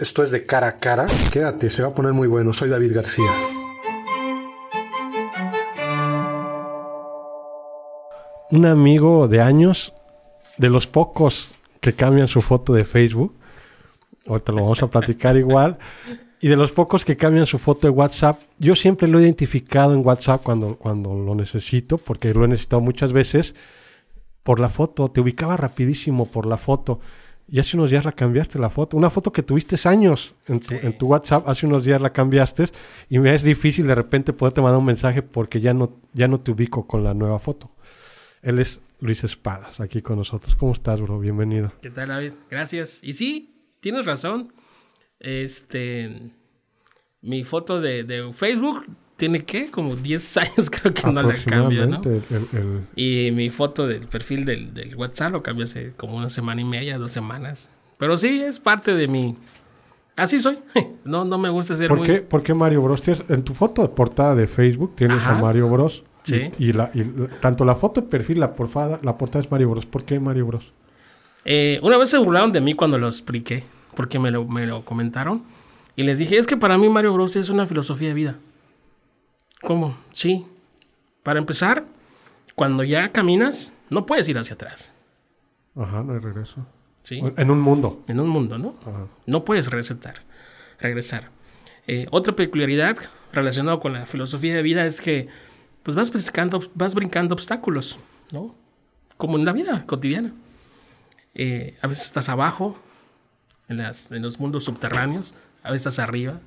Esto es de cara a cara. Quédate, se va a poner muy bueno. Soy David García. Un amigo de años, de los pocos que cambian su foto de Facebook, ahorita lo vamos a platicar igual, y de los pocos que cambian su foto de WhatsApp, yo siempre lo he identificado en WhatsApp cuando, cuando lo necesito, porque lo he necesitado muchas veces, por la foto, te ubicaba rapidísimo por la foto. Y hace unos días la cambiaste la foto. Una foto que tuviste años en tu, en tu WhatsApp, hace unos días la cambiaste y me es difícil de repente poderte mandar un mensaje porque ya no, ya no te ubico con la nueva foto. Él es Luis Espadas, aquí con nosotros. ¿Cómo estás, bro? Bienvenido. ¿Qué tal, David? Gracias. Y sí, tienes razón. Este. Mi foto de, de Facebook tiene que como 10 años creo que no la cambio, ¿no? El, el... Y mi foto del perfil del, del, WhatsApp lo cambié hace como una semana y media, dos semanas. Pero sí, es parte de mi... Así soy. No, no me gusta ser ¿Por muy... Qué, ¿Por qué Mario Bros? En tu foto de portada de Facebook tienes Ajá. a Mario Bros. Sí. Y, y, la, y, tanto la foto de perfil, la portada, la portada es Mario Bros. ¿Por qué Mario Bros? Eh, una vez se burlaron de mí cuando lo expliqué, porque me lo, me lo comentaron. Y les dije, es que para mí Mario Bros. es una filosofía de vida. ¿Cómo? Sí. Para empezar, cuando ya caminas, no puedes ir hacia atrás. Ajá, no hay regreso. Sí. En un mundo. En un mundo, ¿no? Ajá. No puedes regresar. regresar. Eh, otra peculiaridad relacionada con la filosofía de vida es que pues vas brincando, vas brincando obstáculos, ¿no? Como en la vida cotidiana. Eh, a veces estás abajo, en, las, en los mundos subterráneos, a veces estás arriba,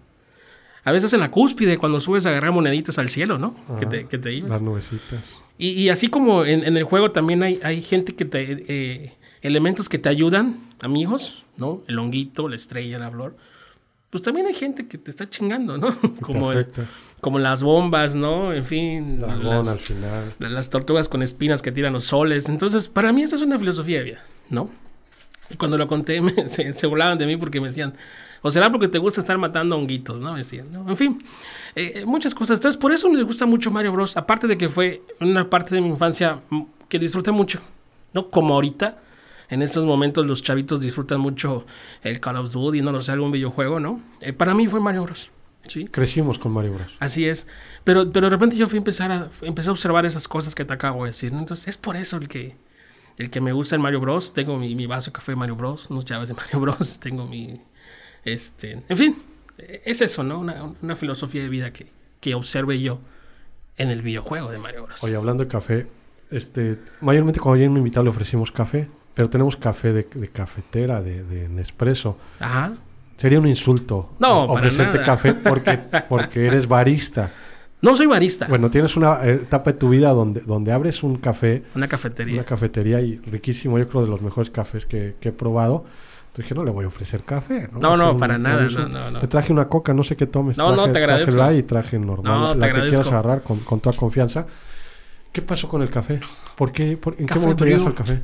a veces en la cúspide, cuando subes a agarrar moneditas al cielo, ¿no? Que, te, que te ibas. Las nubecitas. Y, y así como en, en, el juego también hay, hay gente que te... Eh, elementos que te ayudan, amigos, ¿no? El honguito, la estrella, la flor. Pues también hay gente que te está chingando, ¿no? Como, el, como las bombas, ¿no? En fin. Dragón las, al final. Las tortugas con espinas que tiran los soles. Entonces, para mí eso es una filosofía de vida, ¿no? Y cuando lo conté, me, se, se volaban de mí porque me decían, o será porque te gusta estar matando honguitos, ¿no? Decían, ¿no? En fin, eh, muchas cosas. Entonces, por eso me gusta mucho Mario Bros. Aparte de que fue una parte de mi infancia que disfruté mucho, ¿no? Como ahorita, en estos momentos los chavitos disfrutan mucho el Call of Duty, no lo sé, algún videojuego, ¿no? Eh, para mí fue Mario Bros. ¿sí? Crecimos con Mario Bros. Así es. Pero, pero de repente yo fui a empezar a, empecé a observar esas cosas que te acabo de decir, ¿no? Entonces, es por eso el que, el que me gusta el Mario Bros. Tengo mi, mi vaso de café de Mario Bros, unos llaves de Mario Bros. Tengo mi este, en fin, es eso, ¿no? Una, una filosofía de vida que, que, observe yo en el videojuego de Mario Bros. Oye, hablando de café, este, mayormente cuando hay un invitado le ofrecimos café, pero tenemos café de, de cafetera, de, de, Nespresso. Ajá. Sería un insulto no, ofrecerte café porque, porque eres barista. No soy barista. Bueno, tienes una etapa de tu vida donde, donde abres un café. Una cafetería. Una cafetería y riquísimo, yo creo de los mejores cafés que, que he probado. Entonces dije, no le voy a ofrecer café. No, no, no un, para nada. No, no, no, Te traje una coca, no sé qué tomes. No, traje, no, te agradezco. Traje y traje normal. No, la te que agradezco. quieras agarrar con, con toda confianza. ¿Qué pasó con el café? ¿Por qué, por, ¿En café qué momento llegas al café?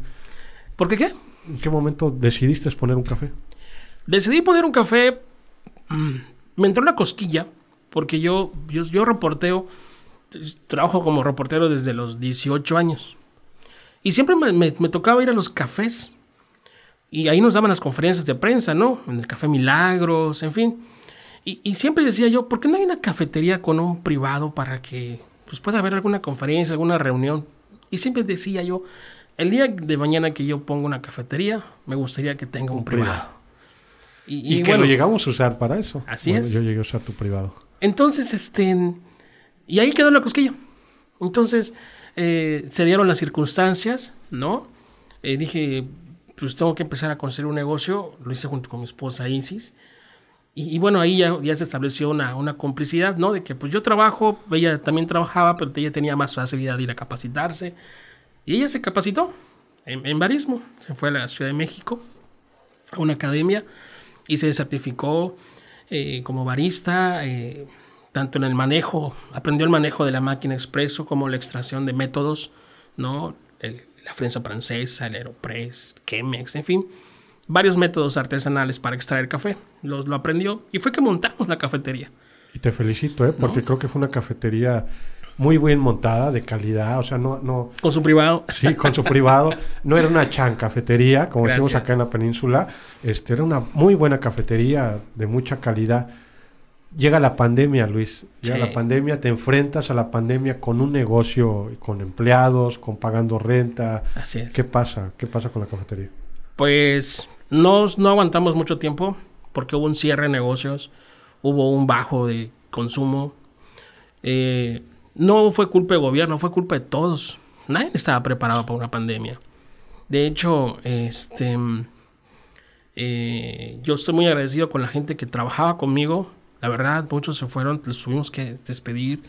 ¿Por qué qué? ¿En qué momento decidiste poner un café? Decidí poner un café. Mmm, me entró una cosquilla. Porque yo, yo, yo reporteo. Trabajo como reportero desde los 18 años. Y siempre me, me, me tocaba ir a los cafés. Y ahí nos daban las conferencias de prensa, ¿no? En el Café Milagros, en fin. Y, y, siempre decía yo, ¿por qué no hay una cafetería con un privado para que pues, pueda haber alguna conferencia, alguna reunión? Y siempre decía yo, el día de mañana que yo ponga una cafetería, me gustaría que tenga un, un privado. privado. Y, y, y que bueno, lo llegamos a usar para eso. Así bueno, es. Yo llegué a usar tu privado. Entonces, este... Y ahí quedó la cosquilla. Entonces, eh, se dieron las circunstancias, ¿no? Eh, dije, pues tengo que empezar a construir un negocio. Lo hice junto con mi esposa Isis. Y, y bueno, ahí ya, ya, se estableció una, una, complicidad, ¿no? De que pues yo trabajo, ella también trabajaba, pero ella tenía más facilidad de ir a capacitarse. Y ella se capacitó en, barismo. Se fue a la Ciudad de México, a una academia, y se certificó eh, como barista, eh, tanto en el manejo, aprendió el manejo de la máquina expreso como la extracción de métodos, ¿no? El, la prensa francesa, el Aeropress, Chemex, en fin, varios métodos artesanales para extraer café. Lo, lo, aprendió y fue que montamos la cafetería. Y te felicito, ¿eh? porque ¿No? creo que fue una cafetería muy bien montada, de calidad, o sea, no... no con su privado. Sí, con su privado. No era una chan cafetería, como Gracias. decimos acá en la península. Este, era una muy buena cafetería, de mucha calidad. Llega la pandemia, Luis. Llega Sí. la pandemia, te enfrentas a la pandemia con un negocio, con empleados, con pagando renta. Así es. ¿Qué pasa? ¿Qué pasa con la cafetería? Pues no, no aguantamos mucho tiempo porque hubo un cierre de negocios, hubo un bajo de consumo. Eh, no fue culpa del gobierno, fue culpa de todos. Nadie estaba preparado para una pandemia. De hecho, este, eh, yo estoy muy agradecido con la gente que trabajaba conmigo. La verdad, muchos se fueron, los tuvimos que despedir.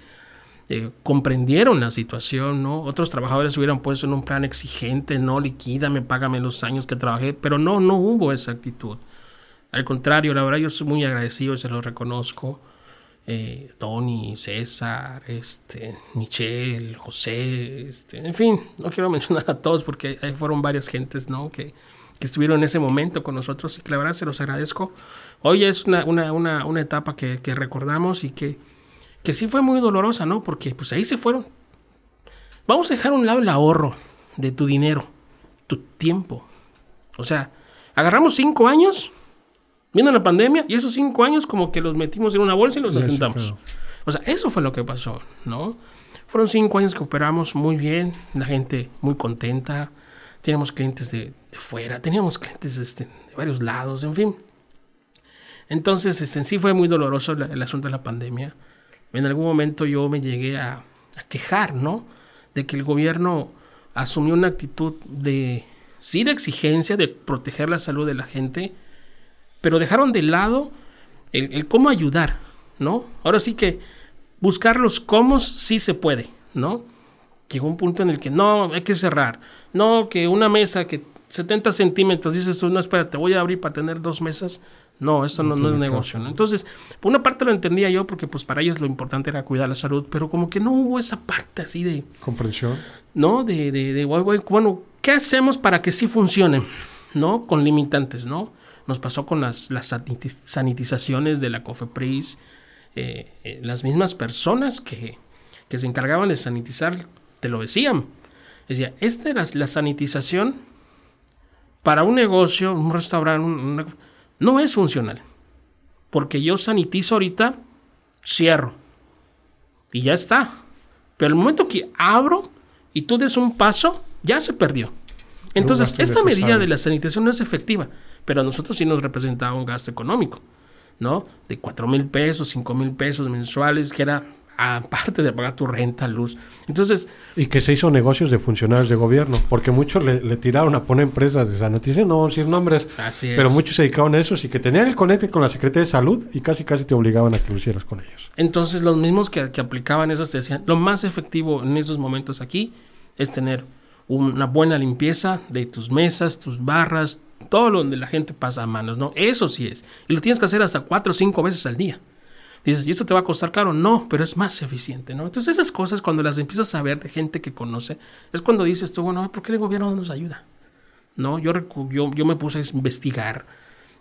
Eh, comprendieron la situación, ¿no? Otros trabajadores hubieran puesto en un plan exigente, no, liquídame, págame los años que trabajé, pero no, no hubo esa actitud. Al contrario, la verdad yo soy muy agradecido, se lo reconozco. Eh, Tony, César, este, Michelle, José, este, en fin, no quiero mencionar a todos porque ahí fueron varias gentes, ¿no? Que, que estuvieron en ese momento con nosotros y que la verdad se los agradezco. Hoy es una, una, una, una etapa que, que recordamos y que, que sí fue muy dolorosa, ¿no? Porque pues ahí se fueron. Vamos a dejar a un lado el ahorro de tu dinero, tu tiempo. O sea, agarramos cinco años viendo la pandemia y esos cinco años como que los metimos en una bolsa y los Sí, asentamos. claro. O sea, eso fue lo que pasó, ¿no? Fueron cinco años que operamos muy bien, la gente muy contenta, teníamos clientes de, de fuera, teníamos clientes este, de varios lados, en fin. Entonces, este, en sí fue muy doloroso el asunto de la pandemia. En algún momento yo me llegué a, a quejar, ¿no? De que el gobierno asumió una actitud de, sí, de exigencia, de proteger la salud de la gente, pero dejaron de lado el, el cómo ayudar, ¿no? Ahora sí que buscar los cómo sí se puede, ¿no? Llegó un punto en el que no, hay que cerrar, no, que una mesa que 70 centímetros, dices tú, no, espérate, voy a abrir para tener dos mesas, no, esto no, no es negocio. ¿no? Entonces, por una parte lo entendía yo porque pues para ellos lo importante era cuidar la salud, pero como que no hubo esa parte así de, Comprensión. ¿no? De, de, de, bueno, ¿qué hacemos para que sí funcione? ¿No? Con limitantes, ¿no? Nos pasó con las, las saniti- sanitizaciones de la COFEPRIS, eh, eh, las mismas personas que, que se encargaban de sanitizar te lo decían. Decía, esta era la sanitización para un negocio, un restaurante, un- una- no es funcional. Porque yo sanitizo ahorita, cierro. Y ya está. Pero el momento que abro y tú des un paso, ya se perdió. Entonces, esta medida de la sanitización no es efectiva, pero a nosotros sí nos representaba un gasto económico, ¿no? De 4 mil pesos, 5 mil pesos mensuales, que era aparte de pagar tu renta, luz. Entonces, Y que se hizo negocios de funcionarios de gobierno, porque muchos le, le tiraron a poner empresas de sanitización, no decir nombres, así es. pero muchos se dedicaban a eso y que tenían el conecte con la Secretaría de Salud y casi casi te obligaban a que lo hicieras con ellos. Entonces, los mismos que, que aplicaban eso te decían, lo más efectivo en esos momentos aquí es tener una buena limpieza de tus mesas, tus barras, todo lo donde la gente pasa a manos, ¿no? Eso sí es. Y lo tienes que hacer hasta cuatro o cinco veces al día. Dices, ¿y esto te va a costar caro? No, pero es más eficiente, ¿no? Entonces esas cosas cuando las empiezas a ver de gente que conoce, es cuando dices tú, bueno, ¿por qué el gobierno no nos ayuda? ¿No? Yo, yo, yo me puse a investigar,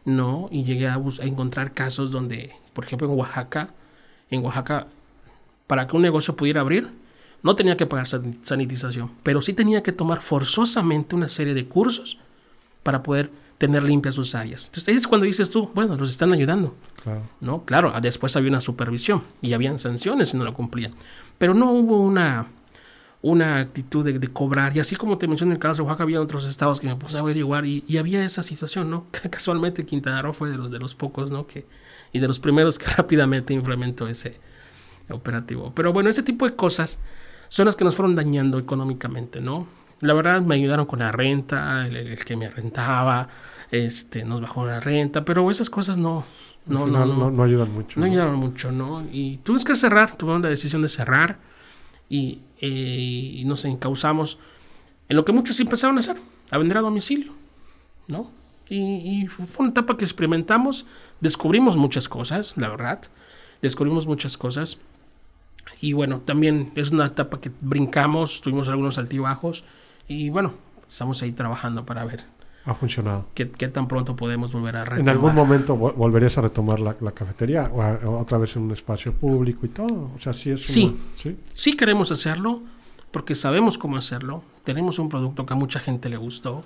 ¿no? Y llegué a, a encontrar casos donde, por ejemplo, en Oaxaca, en Oaxaca, para que un negocio pudiera abrir, no tenía que pagar san- sanitización, pero sí tenía que tomar forzosamente una serie de cursos para poder tener limpias sus áreas. Entonces ahí es cuando dices tú, bueno, los están ayudando. Claro. ¿no? Claro, después había una supervisión y habían sanciones si no lo cumplían. Pero no hubo una, una actitud de, de cobrar. Y así como te mencioné en el caso de Oaxaca, había otros estados que me puse a averiguar y, y había esa situación, ¿no? Casualmente Quintana Roo fue de los, de los pocos, ¿no? Que, y de los primeros que rápidamente implementó ese operativo. Pero bueno, ese tipo de cosas son las que nos fueron dañando económicamente, ¿no? La verdad me ayudaron con la renta, el, el que me rentaba, este, nos bajó la renta, pero esas cosas no, no, no, final no, no ayudan mucho. no ¿no? ayudaron mucho, ¿no? Y tuvimos que cerrar, tuvimos la decisión de cerrar y, eh, y nos encauzamos en lo que muchos sí empezaron a hacer, a vender a domicilio, ¿no? Y, y fue una etapa que experimentamos, descubrimos muchas cosas, la verdad, descubrimos muchas cosas. Y bueno, también es una etapa que brincamos, tuvimos algunos altibajos y bueno, estamos ahí trabajando para ver Ha funcionado. ¿Qué, qué tan pronto podemos volver a retomar? ¿En algún momento vol- volverías a retomar la, la cafetería o, a- o otra vez en un espacio público y todo? O sea, sí es Sí. ¿sí? Sí queremos hacerlo porque sabemos cómo hacerlo. Tenemos un producto que a mucha gente le gustó.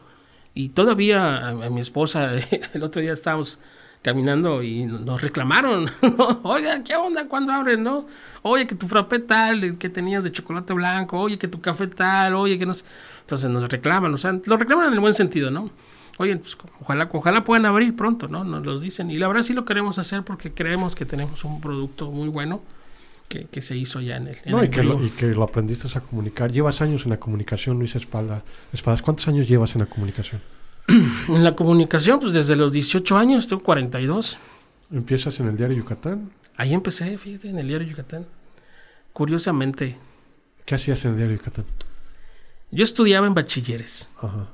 Y todavía a, a mi esposa, el otro día estábamos caminando y nos reclamaron. ¿no? Oiga, ¿qué onda cuando abren, no? Oye, que tu frappé tal, el que tenías de chocolate blanco. Oye, que tu café tal. Oye, que no sé. Entonces nos reclaman. O sea, lo reclaman en el buen sentido, ¿no? Oye, pues, ojalá, ojalá puedan abrir pronto, ¿no? Nos los dicen. Y la verdad sí lo queremos hacer porque creemos que tenemos un producto muy bueno que, que se hizo ya en el, en No, el y, que lo, Brío. y que lo aprendiste a comunicar. Llevas años en la comunicación, Luis Espalda. Espadas. ¿Cuántos años llevas en la comunicación? En la comunicación, pues desde los 18 años, tengo 42. Empiezas en el diario Yucatán. Ahí empecé, fíjate, en el diario Yucatán. Curiosamente, ¿Qué hacías en el diario Yucatán? yo estudiaba en bachilleres. Ajá.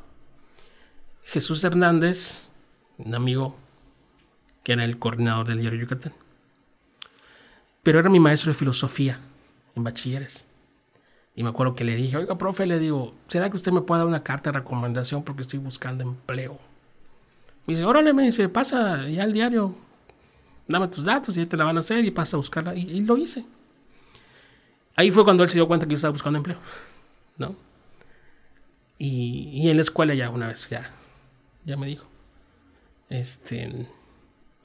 Jesús Hernández, un amigo que era el coordinador del diario Yucatán. Pero era mi maestro de filosofía en bachilleres. Y me acuerdo que le dije, oiga, profe, le digo, ¿será que usted me puede dar una carta de recomendación porque estoy buscando empleo? Me dice, órale, me dice, pasa ya al diario, dame tus datos y ahí te la van a hacer y pasa a buscarla. Y, lo hice. Ahí fue cuando él se dio cuenta que yo estaba buscando empleo, ¿no? Y, y en la escuela ya una vez, ya, ya me dijo, este,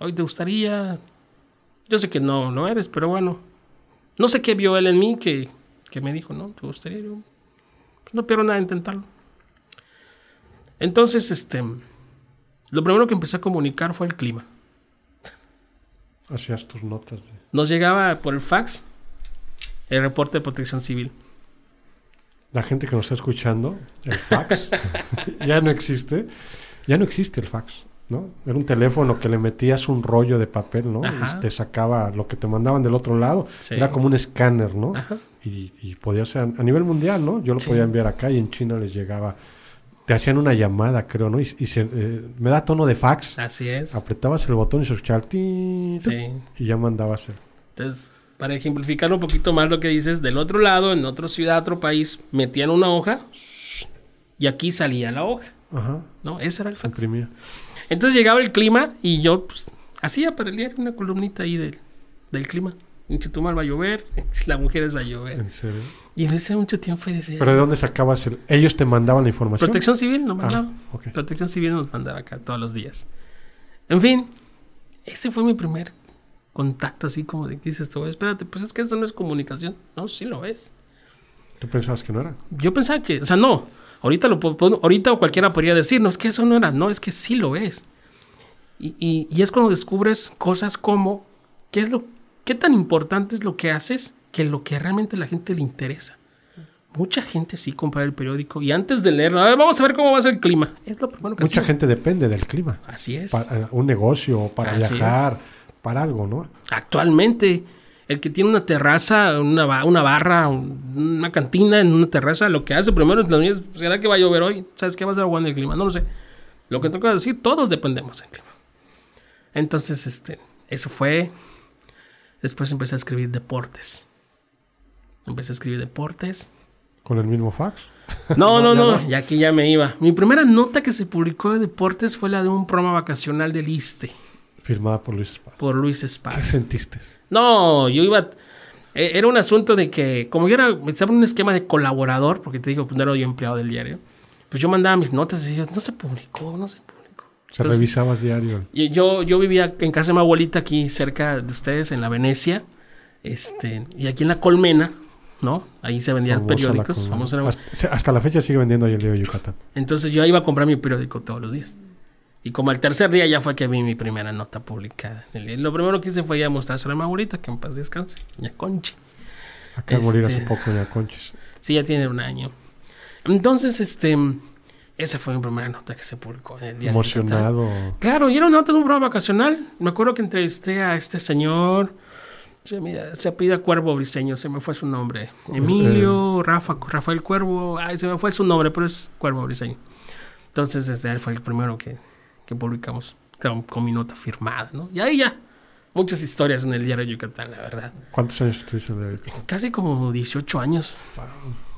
hoy te gustaría, yo sé que no lo eres, pero bueno, no sé qué vio él en mí que, que me dijo, ¿no? ¿Te gustaría? Yo, pues no pierdo nada en intentarlo. Entonces, este, lo primero que empecé a comunicar fue el clima. Hacías tus notas. de- Nos llegaba por el fax el reporte de protección civil. La gente que nos está escuchando, el fax ya no existe. Ya no existe el fax, ¿no? Era un teléfono que le metías un rollo de papel, ¿no? Ajá. Y te sacaba lo que te mandaban del otro lado. Sí. Era como un escáner, ¿no? Ajá. Y, y podía ser a nivel mundial, ¿no? Yo lo Sí. podía enviar acá y en China les llegaba. Te hacían una llamada, creo, ¿no? Y, y se, eh, me da tono de fax. Así es. Apretabas el botón y se escuchaba Sí. y ya mandabas el. Entonces, para ejemplificar un poquito más lo que dices, del otro lado, en otra ciudad, otro país, metían una hoja y aquí salía la hoja, Ajá, ¿no? Ese era el fax. imprimía. Entonces llegaba el clima y yo pues, hacía para el diario una columnita ahí del, del clima. En Chetumal va a llover, Las Mujeres va a llover. En serio. Y en ese mucho tiempo decía, ¿Pero de dónde sacabas el...? ¿Ellos te mandaban la información? Protección Civil nos Ah, mandaba. ok. Protección Civil nos mandaba acá todos los días. En fin, ese fue mi primer contacto así como de que dices tú, espérate, pues es que eso no es comunicación. No, sí lo es. ¿Tú pensabas que no era? Yo pensaba que, o sea, no. Ahorita lo ahorita cualquiera podría decir, no, es que eso no era, no, es que sí lo es. Y, y- y es cuando descubres cosas como qué es lo, qué tan importante es lo que haces que lo que realmente a la gente le interesa. Mucha gente sí compra el periódico y antes de leerlo, a ver, vamos a ver cómo va a ser el clima. Es lo primero que Mucha gente depende del clima. Así es. Para eh, un negocio, para Así viajar, para algo, ¿no? Actualmente, el que tiene una terraza, una, ba- una barra, un- una cantina en una terraza, lo que hace primero es, "Oye, ¿será que va a llover hoy? ¿Sabes qué va a ser en el clima? No lo sé. Lo que tengo que decir, todos dependemos del clima. Entonces, este, eso fue. Después empecé a escribir deportes. Empecé a escribir deportes. Con el mismo fax. No, No, no, ya aquí ya me iba. Mi primera nota que se publicó de deportes fue la de un programa vacacional del ISTE, Firmada por Luis Esparza. por Luis ¿Qué Esparza. sentiste? No, yo iba. eh, Era un asunto de que, como yo era, estaba en un esquema de colaborador, porque te digo, pues no era yo empleado del diario, pues yo mandaba mis notas y decía, no se publicó, no se publicó. O sea, Entonces- revisabas diario. Yo, yo vivía en casa de mi abuelita aquí cerca de ustedes, en la Venecia, este, y aquí en la Colmena, ¿no? Ahí se vendían Famosa periódicos. hasta, hasta la fecha sigue vendiendo ahí el diario Yucatán. Entonces yo iba a comprar mi periódico todos los días. Y como al tercer día ya fue que vi mi primera nota publicada. Lo primero que hice fue ya mostrársela a mi abuelita, que en paz descanse, doña Conchi. Acaba de morir Este- hace poco ya Conchis. Sí, ya tiene un año. Entonces, este, esa fue mi primera nota que se publicó en el diario. Emocionado. Claro, y era una nota de un programa vacacional. Me acuerdo que entrevisté a este señor, se, me, se Cuervo Briseño, se me fue su nombre. Emilio, Rafa, Rafael Cuervo, ay, se me fue su nombre, pero es Cuervo Briseño. Entonces, este, él fue el primero que, que publicamos con, con mi nota firmada, ¿no? Y ahí ya, muchas historias en el diario Yucatán, la verdad. ¿Cuántos años estuviste en el diario Yucatán? Casi como 18 años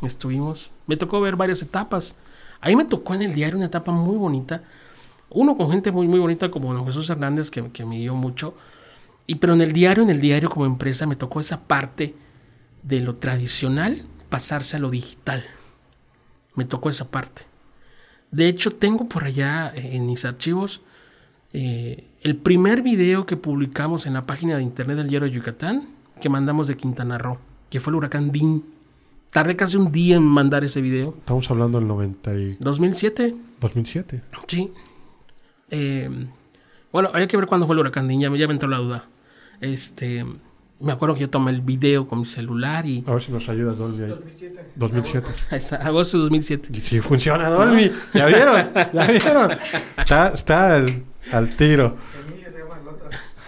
estuvimos. Me tocó ver varias etapas. Ahí me tocó en el diario una etapa muy bonita Uno con gente muy, muy bonita como don Jesús Hernández, que, me dio mucho. Y pero en el diario, en el diario como empresa, me tocó esa parte de lo tradicional pasarse a lo digital. Me tocó esa parte. De hecho, tengo por allá eh, en mis archivos eh, el primer video que publicamos en la página de internet del diario Yucatán, que mandamos de Quintana Roo, que fue el huracán Dean. Tardé casi un día en mandar ese video. Estamos hablando del 90 y... 2007. 2007. Sí. Eh, bueno, habría que ver cuándo fue el huracán ya, me- ya me entró la duda. Este, me acuerdo que yo tomé el video con mi celular y... A ver si nos ayudas, Dolby. ahí. 2007. Ahí está, agosto de 2007. Y sí, funciona Dolby. ¿Ya vieron? ¿Ya vieron? Está, está al, al tiro.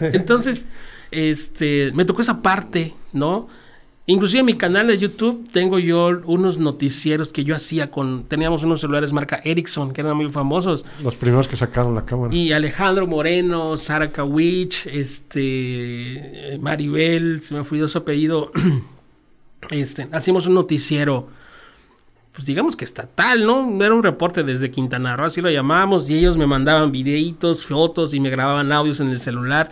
Entonces, este, me tocó esa parte, ¿no? Inclusive en mi canal de YouTube tengo yo unos noticieros que yo hacía con, teníamos unos celulares marca Ericsson que eran muy famosos. Los primeros que sacaron la cámara. Y Alejandro Moreno, Sara Kawich, este, Maribel, se me olvidó su apellido. Este, hacíamos un noticiero, pues digamos que estatal, ¿no? Era un reporte desde Quintana Roo, así lo llamábamos, y ellos me mandaban videitos, fotos y me grababan audios en el celular.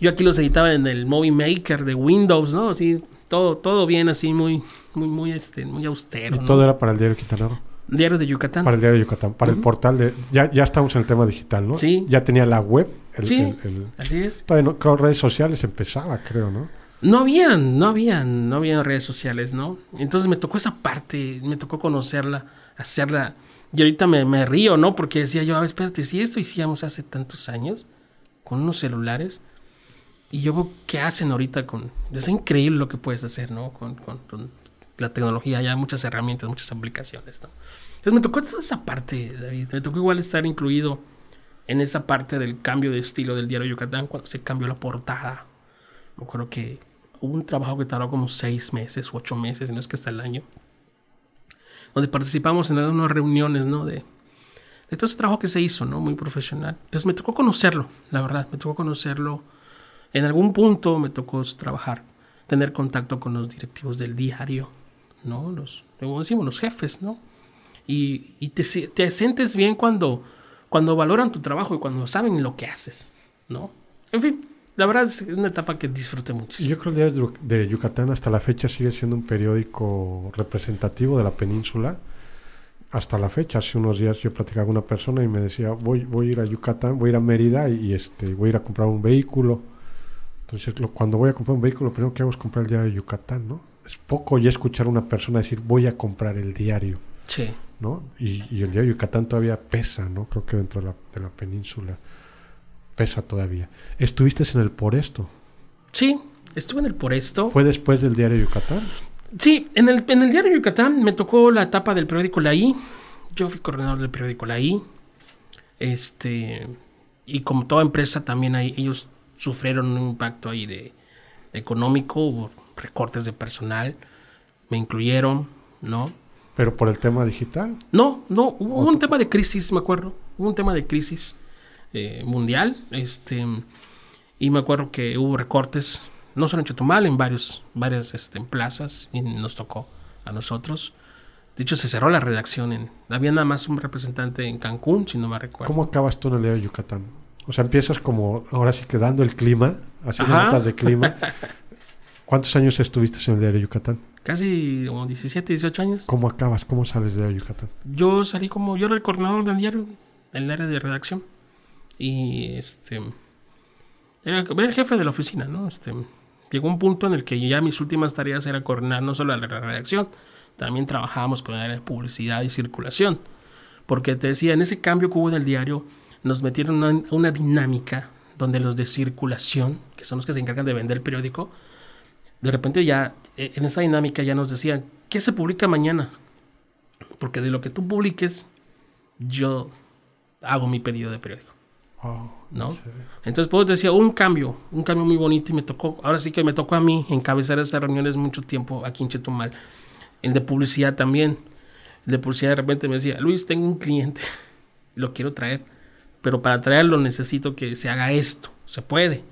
Yo aquí los editaba en el Movie Maker de Windows, ¿no? Así, todo, todo bien, así, muy, muy, muy, este, muy austero. Y ¿no? todo era para el diario Quintana. Diario de Yucatán. Para el diario de Yucatán. Para el portal de... Ya, ya estamos en el tema digital, ¿no? Sí. Ya tenía la web. El, Sí. el- el- Así es. todavía no, creo redes sociales empezaba, creo, ¿no? No habían, no habían, no habían redes sociales, ¿no? Entonces me tocó esa parte, me tocó conocerla, hacerla. Y ahorita me, me río, ¿no? Porque decía yo, a ver, espérate, si esto hicimos hace tantos años, con unos celulares, y yo veo qué hacen ahorita con... Es increíble lo que puedes hacer, ¿no? Con, con- con la tecnología, ya hay muchas herramientas, muchas aplicaciones, ¿no? Entonces me tocó toda esa parte, David. Me tocó igual estar incluido en esa parte del cambio de estilo del diario Yucatán, cuando se cambió la portada. Me acuerdo que hubo un trabajo que tardó como seis meses ocho meses, no es que hasta el año, donde participamos en algunas reuniones, ¿no? De, de todo ese trabajo que se hizo, ¿no? Muy profesional. Entonces me tocó conocerlo, la verdad, me tocó conocerlo. En algún punto me tocó trabajar, tener contacto con los directivos del diario, ¿no? Los, como decimos, los jefes, ¿no? Y, y te, te sientes bien cuando, cuando valoran tu trabajo y cuando saben lo que haces, ¿no? En fin, la verdad es una etapa que disfruté mucho. Yo creo que el diario de Yucatán hasta la fecha sigue siendo un periódico representativo de la península. Hasta la fecha, hace unos días yo platicaba con una persona y me decía, voy, voy a ir a Yucatán, voy a ir a Mérida y, este, voy a ir a comprar un vehículo. Entonces, lo- cuando voy a comprar un vehículo, lo primero que hago es comprar el diario de Yucatán, ¿no? Es poco ya escuchar a una persona decir, voy a comprar el diario, Sí. ¿no? Y, y el diario de Yucatán todavía pesa, ¿no? Creo que dentro de la, de la península pesa todavía. ¿Estuviste en el Por Esto? Sí, estuve en el Por Esto. ¿Fue después del diario de Yucatán? Sí, en el, en el diario Yucatán me tocó la etapa del periódico La I. Yo fui coordinador del periódico La I. Este, y como toda empresa también ahí, ellos sufrieron un impacto ahí de económico, hubo recortes de personal, me incluyeron, ¿no? Pero por el tema digital. No, no, hubo un tema de crisis, me acuerdo. Hubo un tema de crisis eh, mundial. Este, y me acuerdo que hubo recortes, no solo en Chetumal, en varios, varias este, en plazas, y nos tocó a nosotros. De hecho, se cerró la redacción. En, había nada más un representante en Cancún, si no me recuerdo. ¿Cómo acabas tú en el de Yucatán? O sea, empiezas como, ahora sí que dando el clima, haciendo Ajá. notas de clima. ¿Cuántos años estuviste en el diario Yucatán? Casi como 17, 18 años. ¿Cómo acabas? ¿Cómo sales del diario Yucatán? Yo salí como, yo era el coordinador del diario, en el área de redacción. Y este, era, era el jefe de la oficina, ¿no? Este, llegó un punto en el que ya mis últimas tareas era coordinar no solo la redacción, también trabajábamos con el área de publicidad y circulación. Porque te decía, en ese cambio que hubo del diario, nos metieron una, una dinámica donde los de circulación, que son los que se encargan de vender el periódico, de repente ya, eh, en esa dinámica ya nos decían, ¿qué se publica mañana? Porque de lo que tú publiques, yo hago mi pedido de periódico. Oh, ¿No? Entonces, pues decía, un cambio, un cambio muy bonito y me tocó, ahora sí que me tocó a mí encabezar esas reuniones mucho tiempo aquí en Chetumal. El de publicidad también. El de publicidad de repente me decía, Luis, tengo un cliente, lo quiero traer, pero para traerlo necesito que se haga esto. Se puede.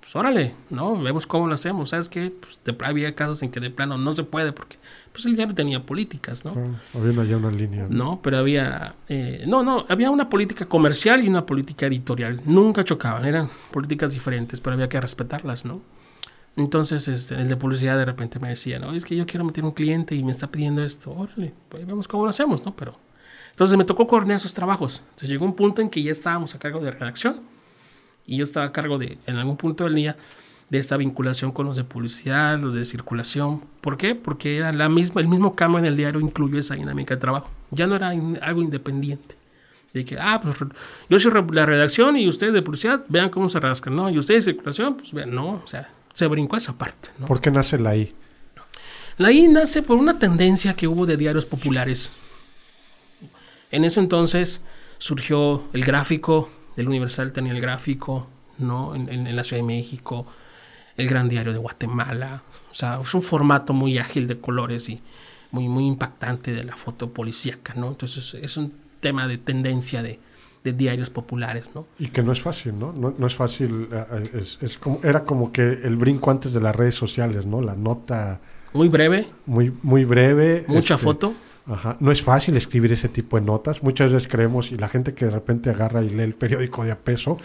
pues órale, ¿no? Vemos cómo lo hacemos. ¿Sabes qué? Pues de, había casos en que de plano no se puede porque pues el diario tenía políticas, ¿no? había ya una línea. ¿no? pero había... Eh, no, no, había una política comercial y una política editorial. Nunca chocaban, eran políticas diferentes, pero había que respetarlas, ¿no? Entonces, este, el de publicidad de repente me decía, no, es que yo quiero meter un cliente y me está pidiendo esto. Órale, pues vemos cómo lo hacemos, ¿no? Pero... Entonces me tocó coordinar esos trabajos. Entonces llegó un punto en que ya estábamos a cargo de redacción y yo estaba a cargo de, en algún punto del día, de esta vinculación con los de publicidad, los de circulación. ¿Por qué? Porque era la misma, el mismo cambio en el diario incluyó esa dinámica de trabajo. Ya no era algo independiente. De que, ah, pues yo soy la redacción y ustedes de publicidad, vean cómo se rascan, ¿no? Y ustedes de circulación, pues vean, no, o sea, se brincó esa parte. ¿no? ¿Por qué nace la I? La I nace por una tendencia que hubo de diarios populares. En ese entonces surgió el gráfico, el Universal tenía el gráfico, ¿no? En, la Ciudad de México, el Gran Diario de Guatemala. O sea, es un formato muy ágil de colores y muy, muy impactante de la foto policíaca, ¿no? Entonces es un tema de tendencia de, diarios populares, ¿no? Y que no es fácil, ¿no? No, es fácil, eh, es, como, era como que el brinco antes de las redes sociales, ¿no? La nota... Muy breve. Muy, muy breve. Mucha este, foto. Ajá. No es fácil escribir ese tipo de notas. Muchas veces creemos, y la gente que de repente agarra y lee el periódico de a peso,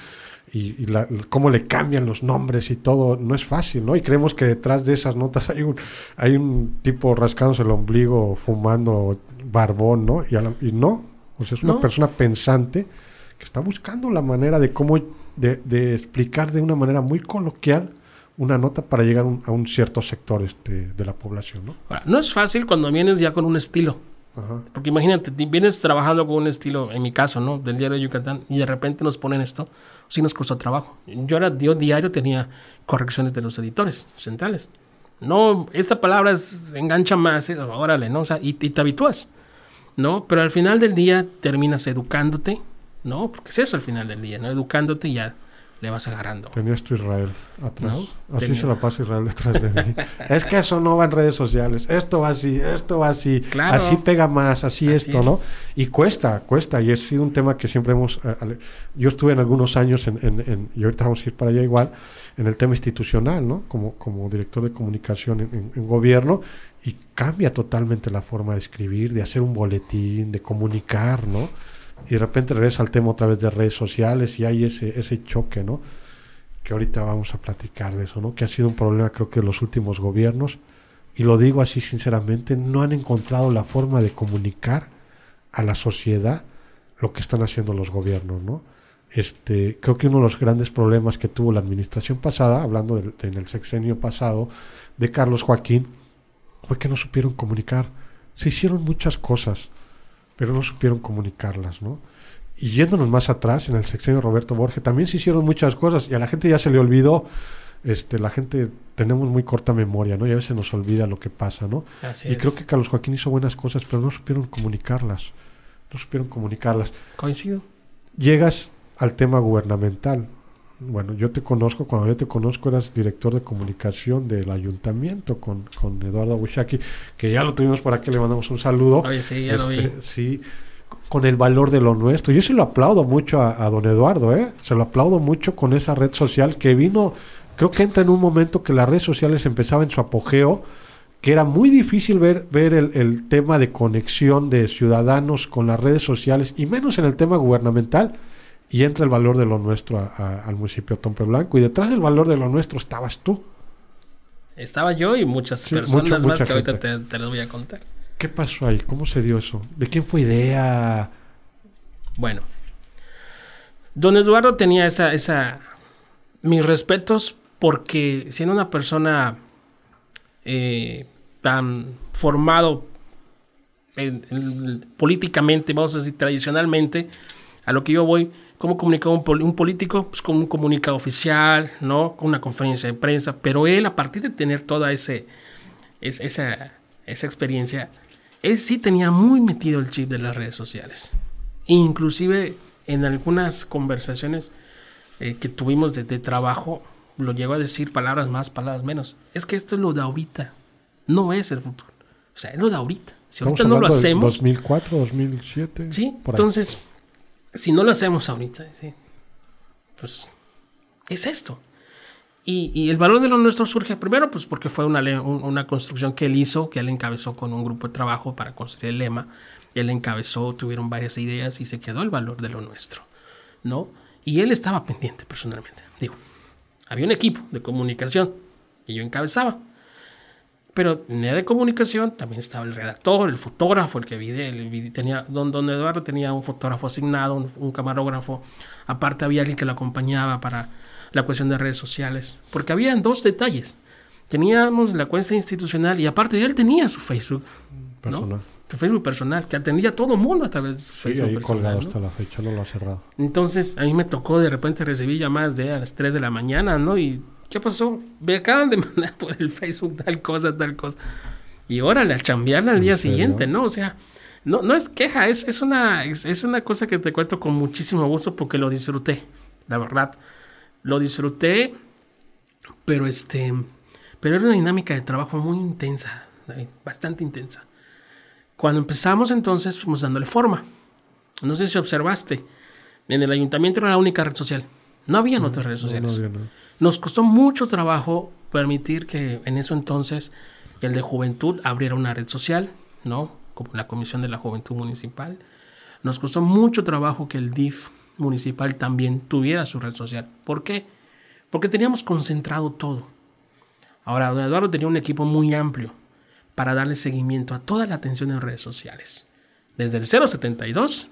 y, cómo le cambian los nombres y todo, no es fácil, ¿no? Y creemos que detrás de esas notas hay un, hay un tipo rascándose el ombligo, fumando barbón, ¿no? Y, no, o sea, es una persona pensante que está buscando la manera de cómo, de, explicar de una manera muy coloquial una nota para llegar a un cierto sector este, de la población, ¿no? no es fácil cuando vienes ya con un estilo. Porque imagínate, vienes trabajando con un estilo, en mi caso, ¿no? Del diario de Yucatán, y de repente nos ponen esto, sí nos costó trabajo. Yo era, yo diario tenía correcciones de los editores centrales. No, esta palabra es, engancha más, eh, órale, ¿no? O sea, y, y, te habitúas, ¿no? Pero al final del día terminas educándote, ¿no? Porque es eso al final del día, ¿no? Educándote y ya le vas agarrando. Tenías tu Israel atrás. Así se la pasa Israel detrás de mí. es que eso no va en redes sociales. Esto va así, esto va así. Así pega más, así, esto, ¿no? Y cuesta, cuesta. Y ha sido un tema que siempre hemos... Eh, yo estuve en algunos años, en, en, y ahorita vamos a ir para allá igual, en el tema institucional, ¿no? Como, como director de comunicación en, en gobierno. Y cambia totalmente la forma de escribir, de hacer un boletín, de comunicar, ¿no? Y de repente regresa al tema otra vez de redes sociales y hay ese, ese choque, ¿no? Que ahorita vamos a platicar de eso, ¿no? Que ha sido un problema creo que de los últimos gobiernos y lo digo así sinceramente, no han encontrado la forma de comunicar a la sociedad lo que están haciendo los gobiernos, ¿no? Este, creo que uno de los grandes problemas que tuvo la administración pasada, hablando del, en el sexenio pasado de Carlos Joaquín, fue que no supieron comunicar. Se hicieron muchas cosas, pero no supieron comunicarlas, ¿no? Y yéndonos más atrás, en el sexenio Roberto Borges, también se hicieron muchas cosas y a la gente ya se le olvidó, este, la gente tenemos muy corta memoria, ¿no? Y a veces nos olvida lo que pasa, ¿no? y creo que Carlos Joaquín hizo buenas cosas, pero no supieron comunicarlas, no supieron comunicarlas. Coincido. Llegas al tema gubernamental, bueno, yo te conozco, cuando yo te conozco eras director de comunicación del ayuntamiento con, con Eduardo Bushaki, que ya lo tuvimos por aquí, le mandamos un saludo. sí, ya lo vi. Este, sí, con el valor de lo nuestro. Yo sí lo aplaudo mucho a, don Eduardo, ¿eh? Se lo aplaudo mucho con esa red social que vino, creo que entra en un momento que las redes sociales empezaban en su apogeo, que era muy difícil ver, ver el, el tema de conexión de ciudadanos con las redes sociales, y menos en el tema gubernamental y entra el valor de lo nuestro al municipio de Tompe Blanco. Y detrás del valor de lo nuestro estabas tú. Estaba yo y muchas personas más que ahorita te, te voy a contar. ¿Qué pasó ahí? ¿Cómo se dio eso? ¿De quién fue idea? Bueno, don Eduardo tenía esa, esa, mis respetos porque siendo una persona eh, tan formado políticamente, vamos a decir tradicionalmente, a lo que yo voy, ¿Cómo comunica un, un, político? Pues con un comunicado oficial, ¿no? Con una conferencia de prensa. Pero él, a partir de tener toda ese, esa, esa experiencia, él sí tenía muy metido el chip de las redes sociales. Inclusive en algunas conversaciones eh, que tuvimos de, trabajo, lo llegó a decir palabras más, palabras menos. Es que esto es lo de ahorita, no es el futuro. O sea, es lo de ahorita. Si ahorita no lo hacemos... 2004, 2007. Sí, entonces si no lo hacemos ahorita, pues es esto. Y, el valor de lo nuestro surge primero, pues porque fue una, una construcción que él hizo, que él encabezó con un grupo de trabajo para construir el lema. Él encabezó, tuvieron varias ideas y se quedó el valor de lo nuestro, ¿no? Y él estaba pendiente personalmente. Digo, había un equipo de comunicación y yo encabezaba. Pero en la de comunicación también estaba el redactor, el fotógrafo, el que el, tenía, don, don Eduardo tenía un fotógrafo asignado, un, camarógrafo. Aparte había alguien que lo acompañaba para la cuestión de redes sociales. Porque habían dos detalles. Teníamos la cuenta institucional y aparte de él tenía su Facebook. Personal. Su Facebook personal, que atendía a todo el mundo a través de su Facebook ahí colgado hasta la fecha, no lo ha cerrado. Entonces, a mí me tocó de repente recibir llamadas de a las 3 de la mañana, ¿no? Y ¿qué pasó? Me acaban de mandar por el Facebook tal cosa, tal cosa. Y órale, a chambearla al día siguiente, ¿no? O sea, no, no es queja, es, es, una, es, una cosa que te cuento con muchísimo gusto porque lo disfruté, la verdad. Lo disfruté, pero este, pero era una dinámica de trabajo muy intensa, bastante intensa. Cuando empezamos entonces fuimos dándole forma. No sé si observaste, en el ayuntamiento era la única red social. No había otras redes sociales. Nos costó mucho trabajo permitir que en eso entonces el de juventud abriera una red social, ¿no? Como la Comisión de la Juventud Municipal. Nos costó mucho trabajo que el DIF municipal también tuviera su red social. ¿Por qué? Porque teníamos concentrado todo. Ahora, don Eduardo tenía un equipo muy amplio para darle seguimiento a toda la atención en redes sociales. Desde el 072,